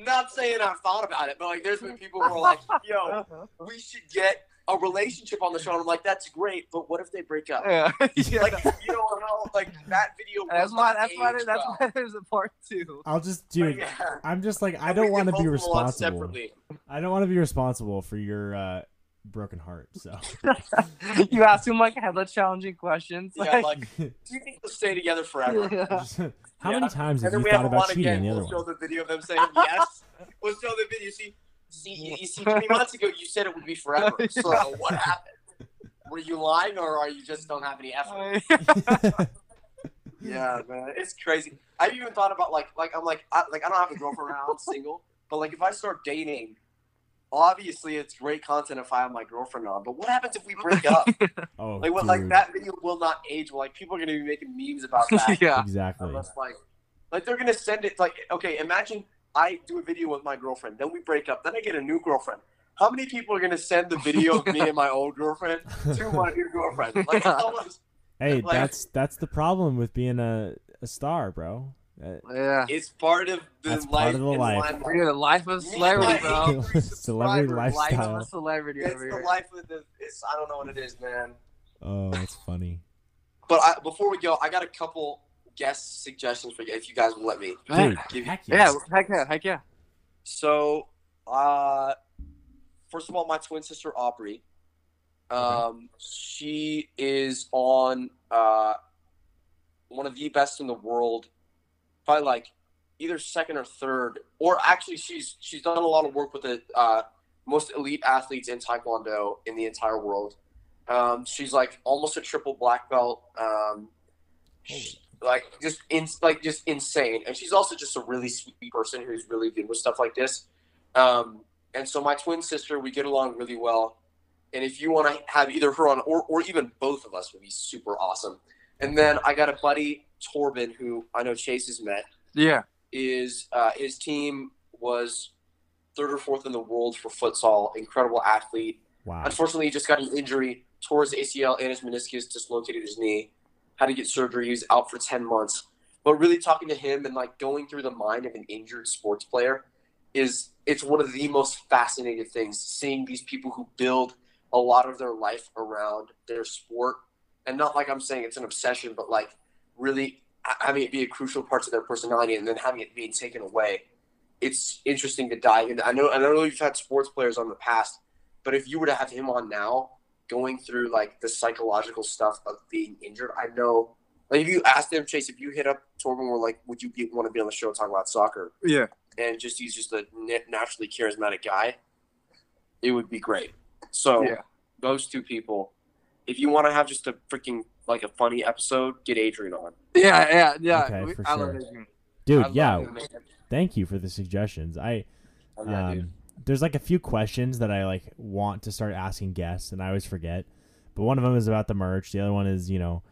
not saying I've thought about it, but like, there's been people who are like, "Yo, we should get a relationship on the show." And I'm like, "That's great, but what if they break up?" yeah, yeah. [LAUGHS] Like, you don't know. Like that video. that's why. That's why. age That's why there's a part two. I'll just dude. Yeah. I'm just like I don't want to be vote them on responsible. I don't want to be responsible for your uh, broken heart. So [LAUGHS] you asked him like hella challenging questions. Yeah, like, [LAUGHS] do you think they'll stay together forever? Yeah. how Yeah. many times have And you thought about cheating again. the other we'll show the video of them saying yes. we'll show the video. See, see, you, you see, three months ago you said it would be forever. [LAUGHS] So what happened? Were you lying, or are you just don't have any effort? [LAUGHS] [LAUGHS] Yeah, man, it's crazy. I've even thought about like, like I'm like, I, like I don't have a girlfriend now. I'm single, but like if I start dating, obviously it's great content if I have my girlfriend on. But what happens if we break up? oh, like, what, like that video will not age well. Like people are gonna be making memes about that. yeah. Exactly. Unless like, like they're gonna send it like, okay, imagine I do a video with my girlfriend, then we break up, then I get a new girlfriend. How many people are gonna send the video of me and my old girlfriend to [LAUGHS] my new girlfriend? Like, [LAUGHS] much? Hey, like- that's that's the problem with being a, a star, bro. Uh, Yeah. It's part of the That's life. part of the and life. limelight. We're the life of celebrity, bro. [LAUGHS] Celebrity subscriber. Life lifestyle. of celebrity It's over the here. life of the. It's I don't know what it is, man. oh, that's funny. But I, before we go, I got a couple guest suggestions for you, if you guys will let me. Dude, Give- heck Yeah, heck yeah, heck yeah. So, uh, first of all, my twin sister Aubrey, um, she is on uh, one of the best in the world, probably like either second or third, or actually she's she's done a lot of work with the uh, most elite athletes in Taekwondo in the entire world. Um, she's like almost a triple black belt. Um, she- like just in, like just insane, and she's also just a really sweet person who's really good with stuff like this. Um, and so my twin sister, we get along really well. And if you want to have either her on, or, or even both of us, would be super awesome. And then I got a buddy Torben who I know Chase has met. Yeah. Is uh, his team was third or fourth in the world for futsal. Incredible athlete. Wow. Unfortunately, he just got an injury, tore his ACL and his meniscus, dislocated his knee, had to get surgery. He was out for 10 months. But really talking to him and like going through the mind of an injured sports player is it's one of the most fascinating things seeing these people who build a lot of their life around their sport and not like I'm saying it's an obsession, but like really having it be a crucial part of their personality and then having it being taken away. It's interesting to dive into. I know I know you've had sports players on the past, but if you were to have him on now, going through like the psychological stuff of being injured, I know. Like if you asked him, Chase, if you hit up Torben, were like, would you be, want to be on the show talking about soccer? Yeah. And just he's just a naturally charismatic guy. It would be great. So Yeah. those two people. If you want to have just a freaking like a funny episode, get Adrian on. Yeah, yeah, yeah. Okay, We- for I love sure. Adrian. dude. I yeah, you, man. thank you for the suggestions. I Oh, yeah, dude. um, there's like a few questions that I like want to start asking guests, and I always forget. But one of them is about the merch. The other one is, you know,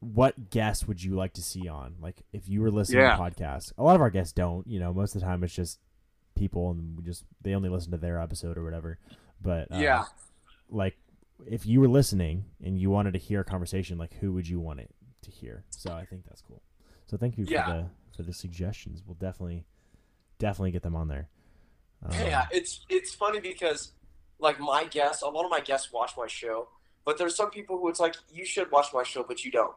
what guests would you like to see on? Like, if you were listening Yeah. to podcasts, a lot of our guests don't. You know, most of the time it's just people, and we just they only listen to their episode or whatever. But uh, Yeah. like if you were listening and you wanted to hear a conversation, like who would you want it to hear? So I think that's cool. So thank you for the for the suggestions. We'll definitely definitely get them on there. Um, Yeah, it's it's funny because like my guests, a lot of my guests watch my show, but there's some people who it's like you should watch my show, but you don't.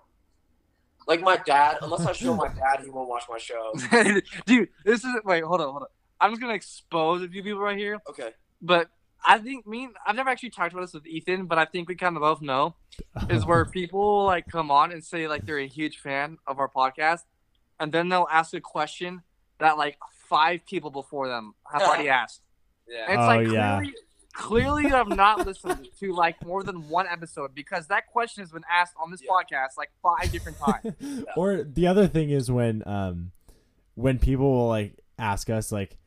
Like my dad, unless I show my dad, he won't watch my show. [LAUGHS] Dude, this is wait, hold on, hold on. I'm just gonna expose a few people right here, Okay. but I think me, I've never actually talked about this with Ethan, but I think we kind of both know is where [LAUGHS] people like come on and say like they're a huge fan of our podcast, and then they'll ask a question that like five people before them have already [LAUGHS] asked. Yeah. And it's Oh, like yeah. clearly, clearly you have not listened to like more than one episode because that question has been asked on this Yeah. podcast like five different times. [LAUGHS] or the other thing is when um when people will like ask us like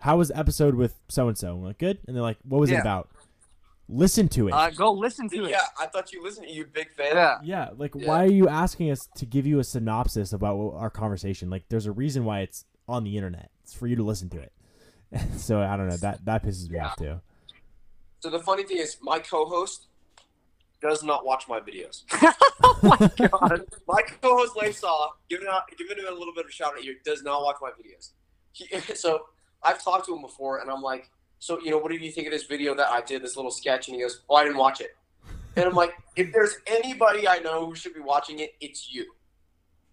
how was episode with so and so? We're like good, and they're like, what was it about? Listen to it. Uh, go listen to it. Yeah, I thought you listened. To you big fan? Yeah. Yeah, like Yeah. why are you asking us to give you a synopsis about our conversation? Like, there's a reason why it's on the internet. It's for you to listen to it. [LAUGHS] so I don't know that that pisses me Yeah. off too. So the funny thing is, my co-host does not watch my videos. [LAUGHS] oh my [LAUGHS] god. My co-host Lane Saw, giving out, giving him a little bit of a shout out here, does not watch my videos. He, so I've talked to him before, and I'm like, so you know, what did you think of this video that I did, this little sketch? And he goes, oh, I didn't watch it. And I'm like, if there's anybody I know who should be watching it, it's you.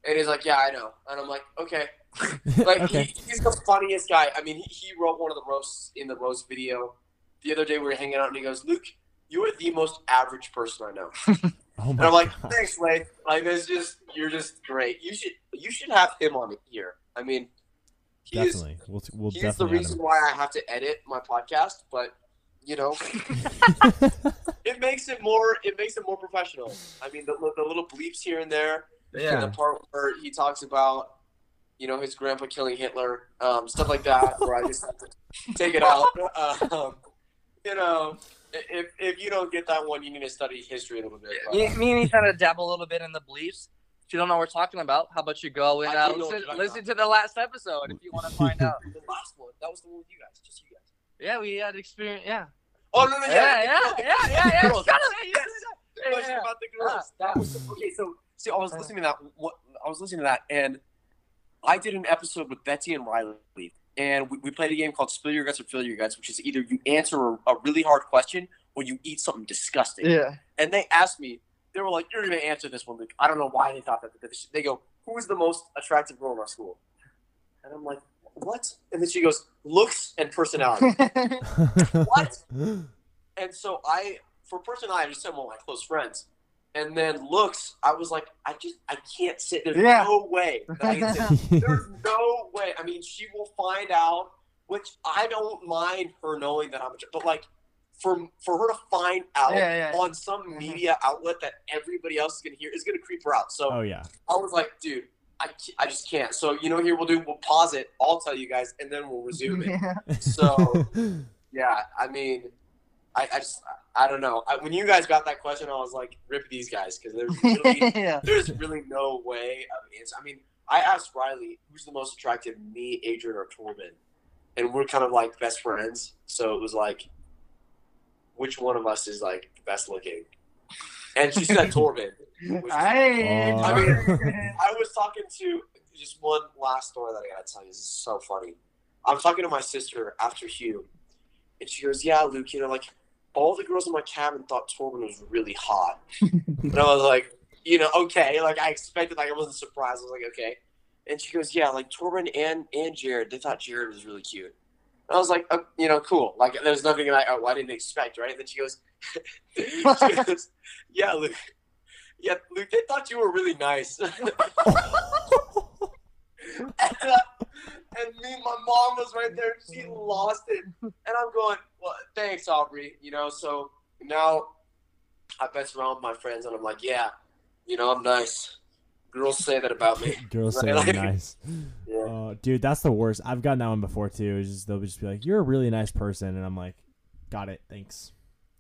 And he's like, yeah, I know. And I'm like, okay. [LAUGHS] Like okay. he, he's the funniest guy. I mean, he, he wrote one of the roasts in the roast video. The other day we were hanging out, and he goes, "Luke, you are the most average person I know." [LAUGHS] oh And I'm like, God. "Thanks, Lane. Like, it's just you're just great. You should you should have him on here. I mean, he's definitely. We'll we'll he's the definitely. add reason why I have to edit my podcast, but you know, [LAUGHS] it makes it more it makes it more professional. I mean, the, the little bleeps here and there, and the part where he talks about you know his grandpa killing Hitler, um, stuff like that, where I just have to take it out. [LAUGHS] Um, you know, if if you don't get that one, you need to study history a little bit. but- Me, and Ethan had to dabble a little bit in the beliefs. If you don't know what we're talking about, how about you go and uh, do know what listen, listen to the last episode if you want to [LAUGHS] find out. the last one, that was the one with you guys, just you guys. Yeah, we had experience. Yeah. Oh no, no, Yeah, yeah, yeah, yeah, yeah. Girls. Shut up. Yes. Yeah, The question yeah. about the girls. That was okay. So, see, I was listening to that. What I was listening to that, and I did an episode with Betsy and Riley, and we, we played a game called Spill Your Guts or Fill Your Guts, which is either you answer a, a really hard question or you eat something disgusting. Yeah. And they asked me, they were like, "You're gonna answer this one, Luke." I don't know why they thought that. but They go, "Who is the most attractive girl in our school?" And I'm like, "What?" And then she goes, "Looks and personality." [LAUGHS] what? [LAUGHS] And so I, for personality, I just said one of my close friends. And then looks, I was like, I just, I can't sit. There's Yeah. no way that I can sit. [LAUGHS] There's no way. I mean, she will find out, which I don't mind her knowing that I'm, a, but like, for for her to find out Yeah, yeah. on some mm-hmm. media outlet that everybody else is gonna hear is gonna creep her out. So oh yeah. I was like, dude, I, I just can't. So you know, here we'll do, we'll pause it. I'll tell you guys, and then we'll resume it. [LAUGHS] So [LAUGHS] yeah, I mean, I, I just I don't know. I, when you guys got that question, I was like, rip these guys because there's [LAUGHS] really yeah. there's really no way of an answer. I mean, I asked Riley who's the most attractive, me, Adrian, or Torben, and we're kind of like best friends. So it was like, which one of us is like the best looking? And she said Torben. [LAUGHS] Which, I. I mean, [LAUGHS] I was talking to just one last story that I gotta tell you. This is so funny. I'm talking to my sister after Hugh, and she goes, "Yeah, Luke, you know, like all the girls in my cabin thought Torben was really hot." [LAUGHS] and I was like, "You know, okay." Like I expected, like I wasn't surprised. I was like, "Okay." And she goes, "Yeah, like Torben and and Jared, they thought Jared was really cute." And I was like, oh, "You know, cool. Like there's nothing like I, oh, I didn't expect, right?" And then she goes, [LAUGHS] she goes "Yeah, Luke." Yeah, Luke, they thought you were really nice. [LAUGHS] and, uh, me, my mom was right there. She lost it. And I'm going, well, thanks, Aubrey. You know, so now I mess around with my friends and I'm like, yeah, you know, I'm nice. girls say that about me. [LAUGHS] Girls say [LAUGHS] I'm nice. [LAUGHS] Yeah. Oh, dude, that's the worst. I've gotten that one before too. It's just they'll just be like, "You're a really nice person," and I'm like, "Got it, thanks."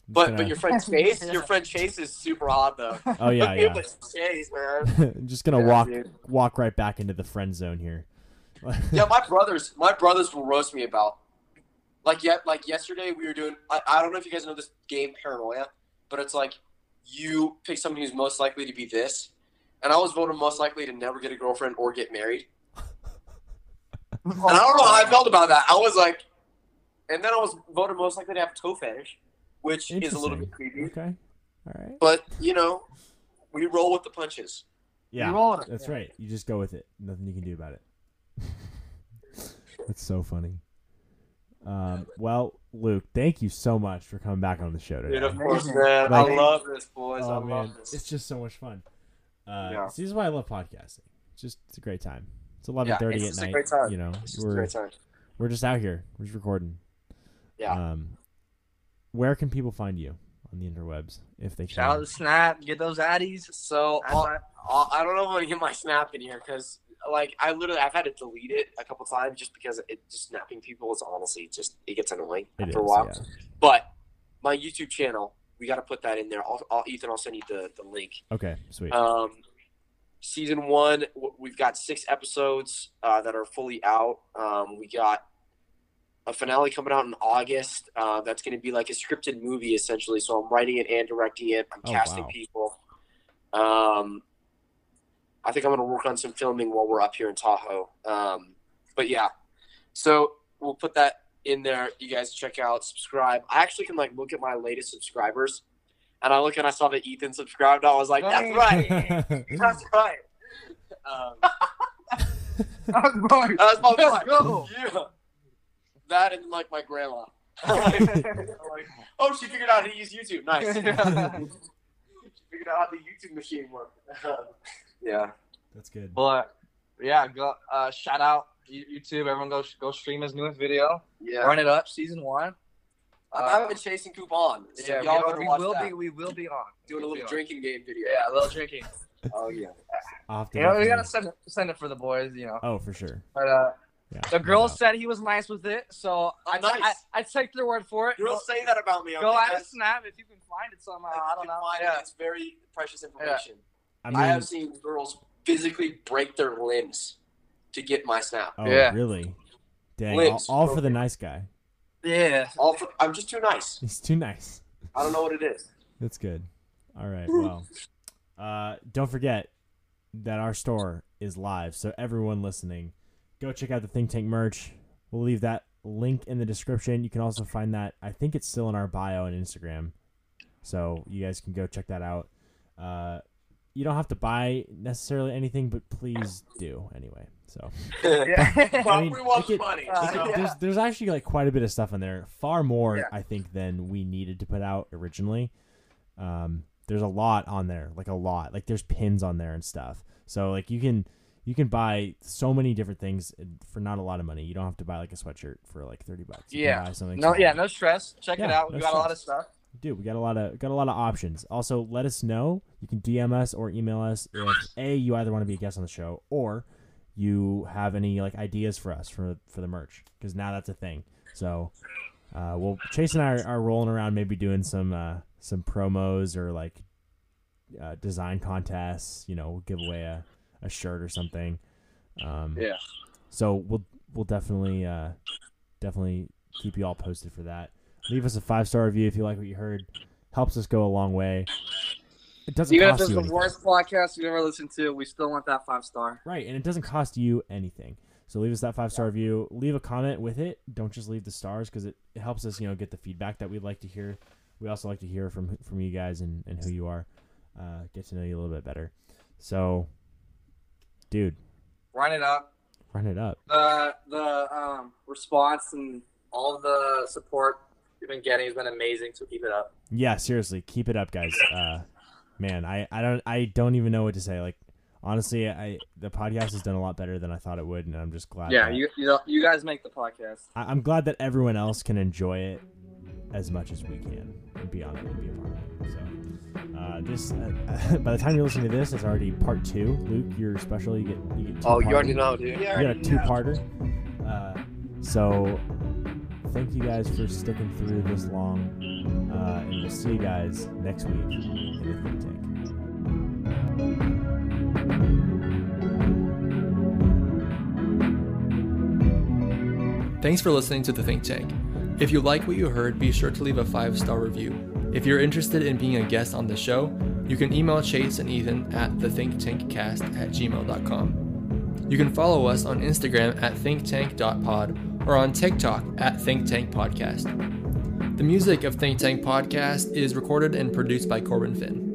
But gonna- but your friend Chase, your friend Chase is super hot though. oh yeah, yeah. Chase, man. I'm just gonna Yeah, walk dude. walk right back into the friend zone here. [LAUGHS] Yeah, my brothers, my brothers will roast me about. Like yet, like yesterday, we were doing. I, I don't know if you guys know this game Paranoia, but it's like you pick somebody who's most likely to be this, and I was voted most likely to never get a girlfriend or get married. And I don't know how I felt about that. I was like, and then I was voted most likely to have toe fetish, which is a little bit creepy. Okay. All right. But you know, we roll with the punches. Yeah. roll with it. That's right. You just go with it. Nothing you can do about it. That's so funny. Um, well, Luke, thank you so much for coming back on the show today. Dude, of course, man. Like- I love this, boys. oh I man, love this. it's just so much fun. Uh, Yeah. This is why I love podcasting. It's just it's a great time. It's eleven Yeah, thirty it's at just a night. great time. You know, It's a we're great time. we're just out here. We're just recording. Yeah. Um, where can people find you on the interwebs if they can? Shout out to Snap. Get those addies. So I'll, right. I'll, I don't know if I'm gonna get my snap in here because, like, I literally I've had to delete it a couple times just because it just snapping people is honestly just it gets annoying It after a while. yeah. But my YouTube channel, we got to put that in there. I'll, I'll, Ethan, I'll send you the, the link. Okay, sweet. Um, season one, we've got six episodes uh, that are fully out. Um, we got a finale coming out in August. Uh, that's going to be like a scripted movie essentially. So I'm writing it and directing it. I'm Oh, casting wow. people. Um, I think I'm going to work on some filming while we're up here in Tahoe. Um, but yeah, so we'll put that in there. You guys check out, subscribe. I actually can like look at my latest subscribers, and I look and I saw that Ethan subscribed. I was like, that's right. [LAUGHS] That's right. Um, [LAUGHS] That's right. that's my Let's go. Yeah. That and like my grandma. [LAUGHS] like, oh, she figured out how to use YouTube. Nice. she figured out how the YouTube machine worked. Yeah. That's good. But yeah, go uh, shout out YouTube. Everyone go go stream his newest video. Yeah. Run it up, season one. I haven't been chasing coupon. So yeah, y'all we, we will that. be. We will be on. doing a We'll be little on. drinking game video. Yeah, a little drinking. [LAUGHS] Oh yeah. I'll have to You know, we gotta send it, send it for the boys. You know, Oh, for sure. but uh, Yeah. the no girls said he was nice with it, so I, Nice. I, I take their word for it. Girls say that about me. go, go okay, at a snap if you can find it somehow. I don't know. Find it. Yeah. It's very precious information. I I, mean, have seen girls physically break their limbs to get my snap. oh, Yeah. really? Dang, all, Limbs. all for the nice guy. Yeah. All for, I'm just too nice. He's too nice. I don't know what it is. That's good. All right. Well, uh, don't forget that our store is live. So everyone listening, go check out the Think Tank merch. We'll leave that link in the description. You can also find that. I think it's still in our bio on Instagram. So you guys can go check that out. Uh, you don't have to buy necessarily anything, but please do anyway. So [LAUGHS] Yeah. Well, I mean, we want it could- money. Uh, so- yeah. there's there's actually like quite a bit of stuff in there, far more Yeah. I think than we needed to put out originally. Um, there's a lot on there, like a lot. Like there's pins on there and stuff. So like you can you can buy so many different things for not a lot of money. You don't have to buy like a sweatshirt for like thirty bucks. You can Yeah. buy something. no, small. yeah, no stress. Check it Yeah, out. We no got a lot of stuff. Dude, we got a lot of got a lot of options. Also, let us know. You can DM us or email us if a you either want to be a guest on the show or you have any like ideas for us for for the merch because now that's a thing. So, uh, well, Chase and I are, are rolling around, maybe doing some uh, some promos or like uh, design contests. You know, we'll give away a, a shirt or something. Um, Yeah. So we'll we'll definitely uh, definitely keep you all posted for that. Leave us a five star review if you like what you heard. Helps us go a long way. It doesn't Even if cost it's you the anything. worst podcast you've ever listened to, we still want that five star. Right, and it doesn't cost you anything. So leave us that five star review. Leave a comment with it. Don't just leave the stars because it, it helps us, you know, get the feedback that we'd like to hear. We also like to hear from from you guys and, and who you are. Uh, get to know you a little bit better. So, dude, Run it up. run it up. The the um, response and all the support you've been getting has been amazing. So keep it up. Yeah, seriously, keep it up, guys. Uh, man, I, I don't I don't even know what to say. Like, honestly, I the podcast has done a lot better than I thought it would, and I'm just glad. Yeah, that- you you, know, you guys make the podcast. I, I'm glad that everyone else can enjoy it as much as we can and be on it and be a part of it. So, uh, uh, just uh, [LAUGHS] by the time you listen to this, it's already part two. Luke, you're special, you get you get. Oh, you already two-parter. know, dude. You got a two-parter. Uh, so, thank you guys for sticking through this long, uh, and we'll see you guys next week in the think tank. Thanks for listening to The Think Tank. If you like what you heard, be sure to leave a five star review. If you're interested in being a guest on the show, you can email Chase and Ethan at thethinktankcast at gmail.com. You can follow us on Instagram at thinktank.pod or on TikTok at Think Tank Podcast. The music of Think Tank Podcast is recorded and produced by Corbin Finn.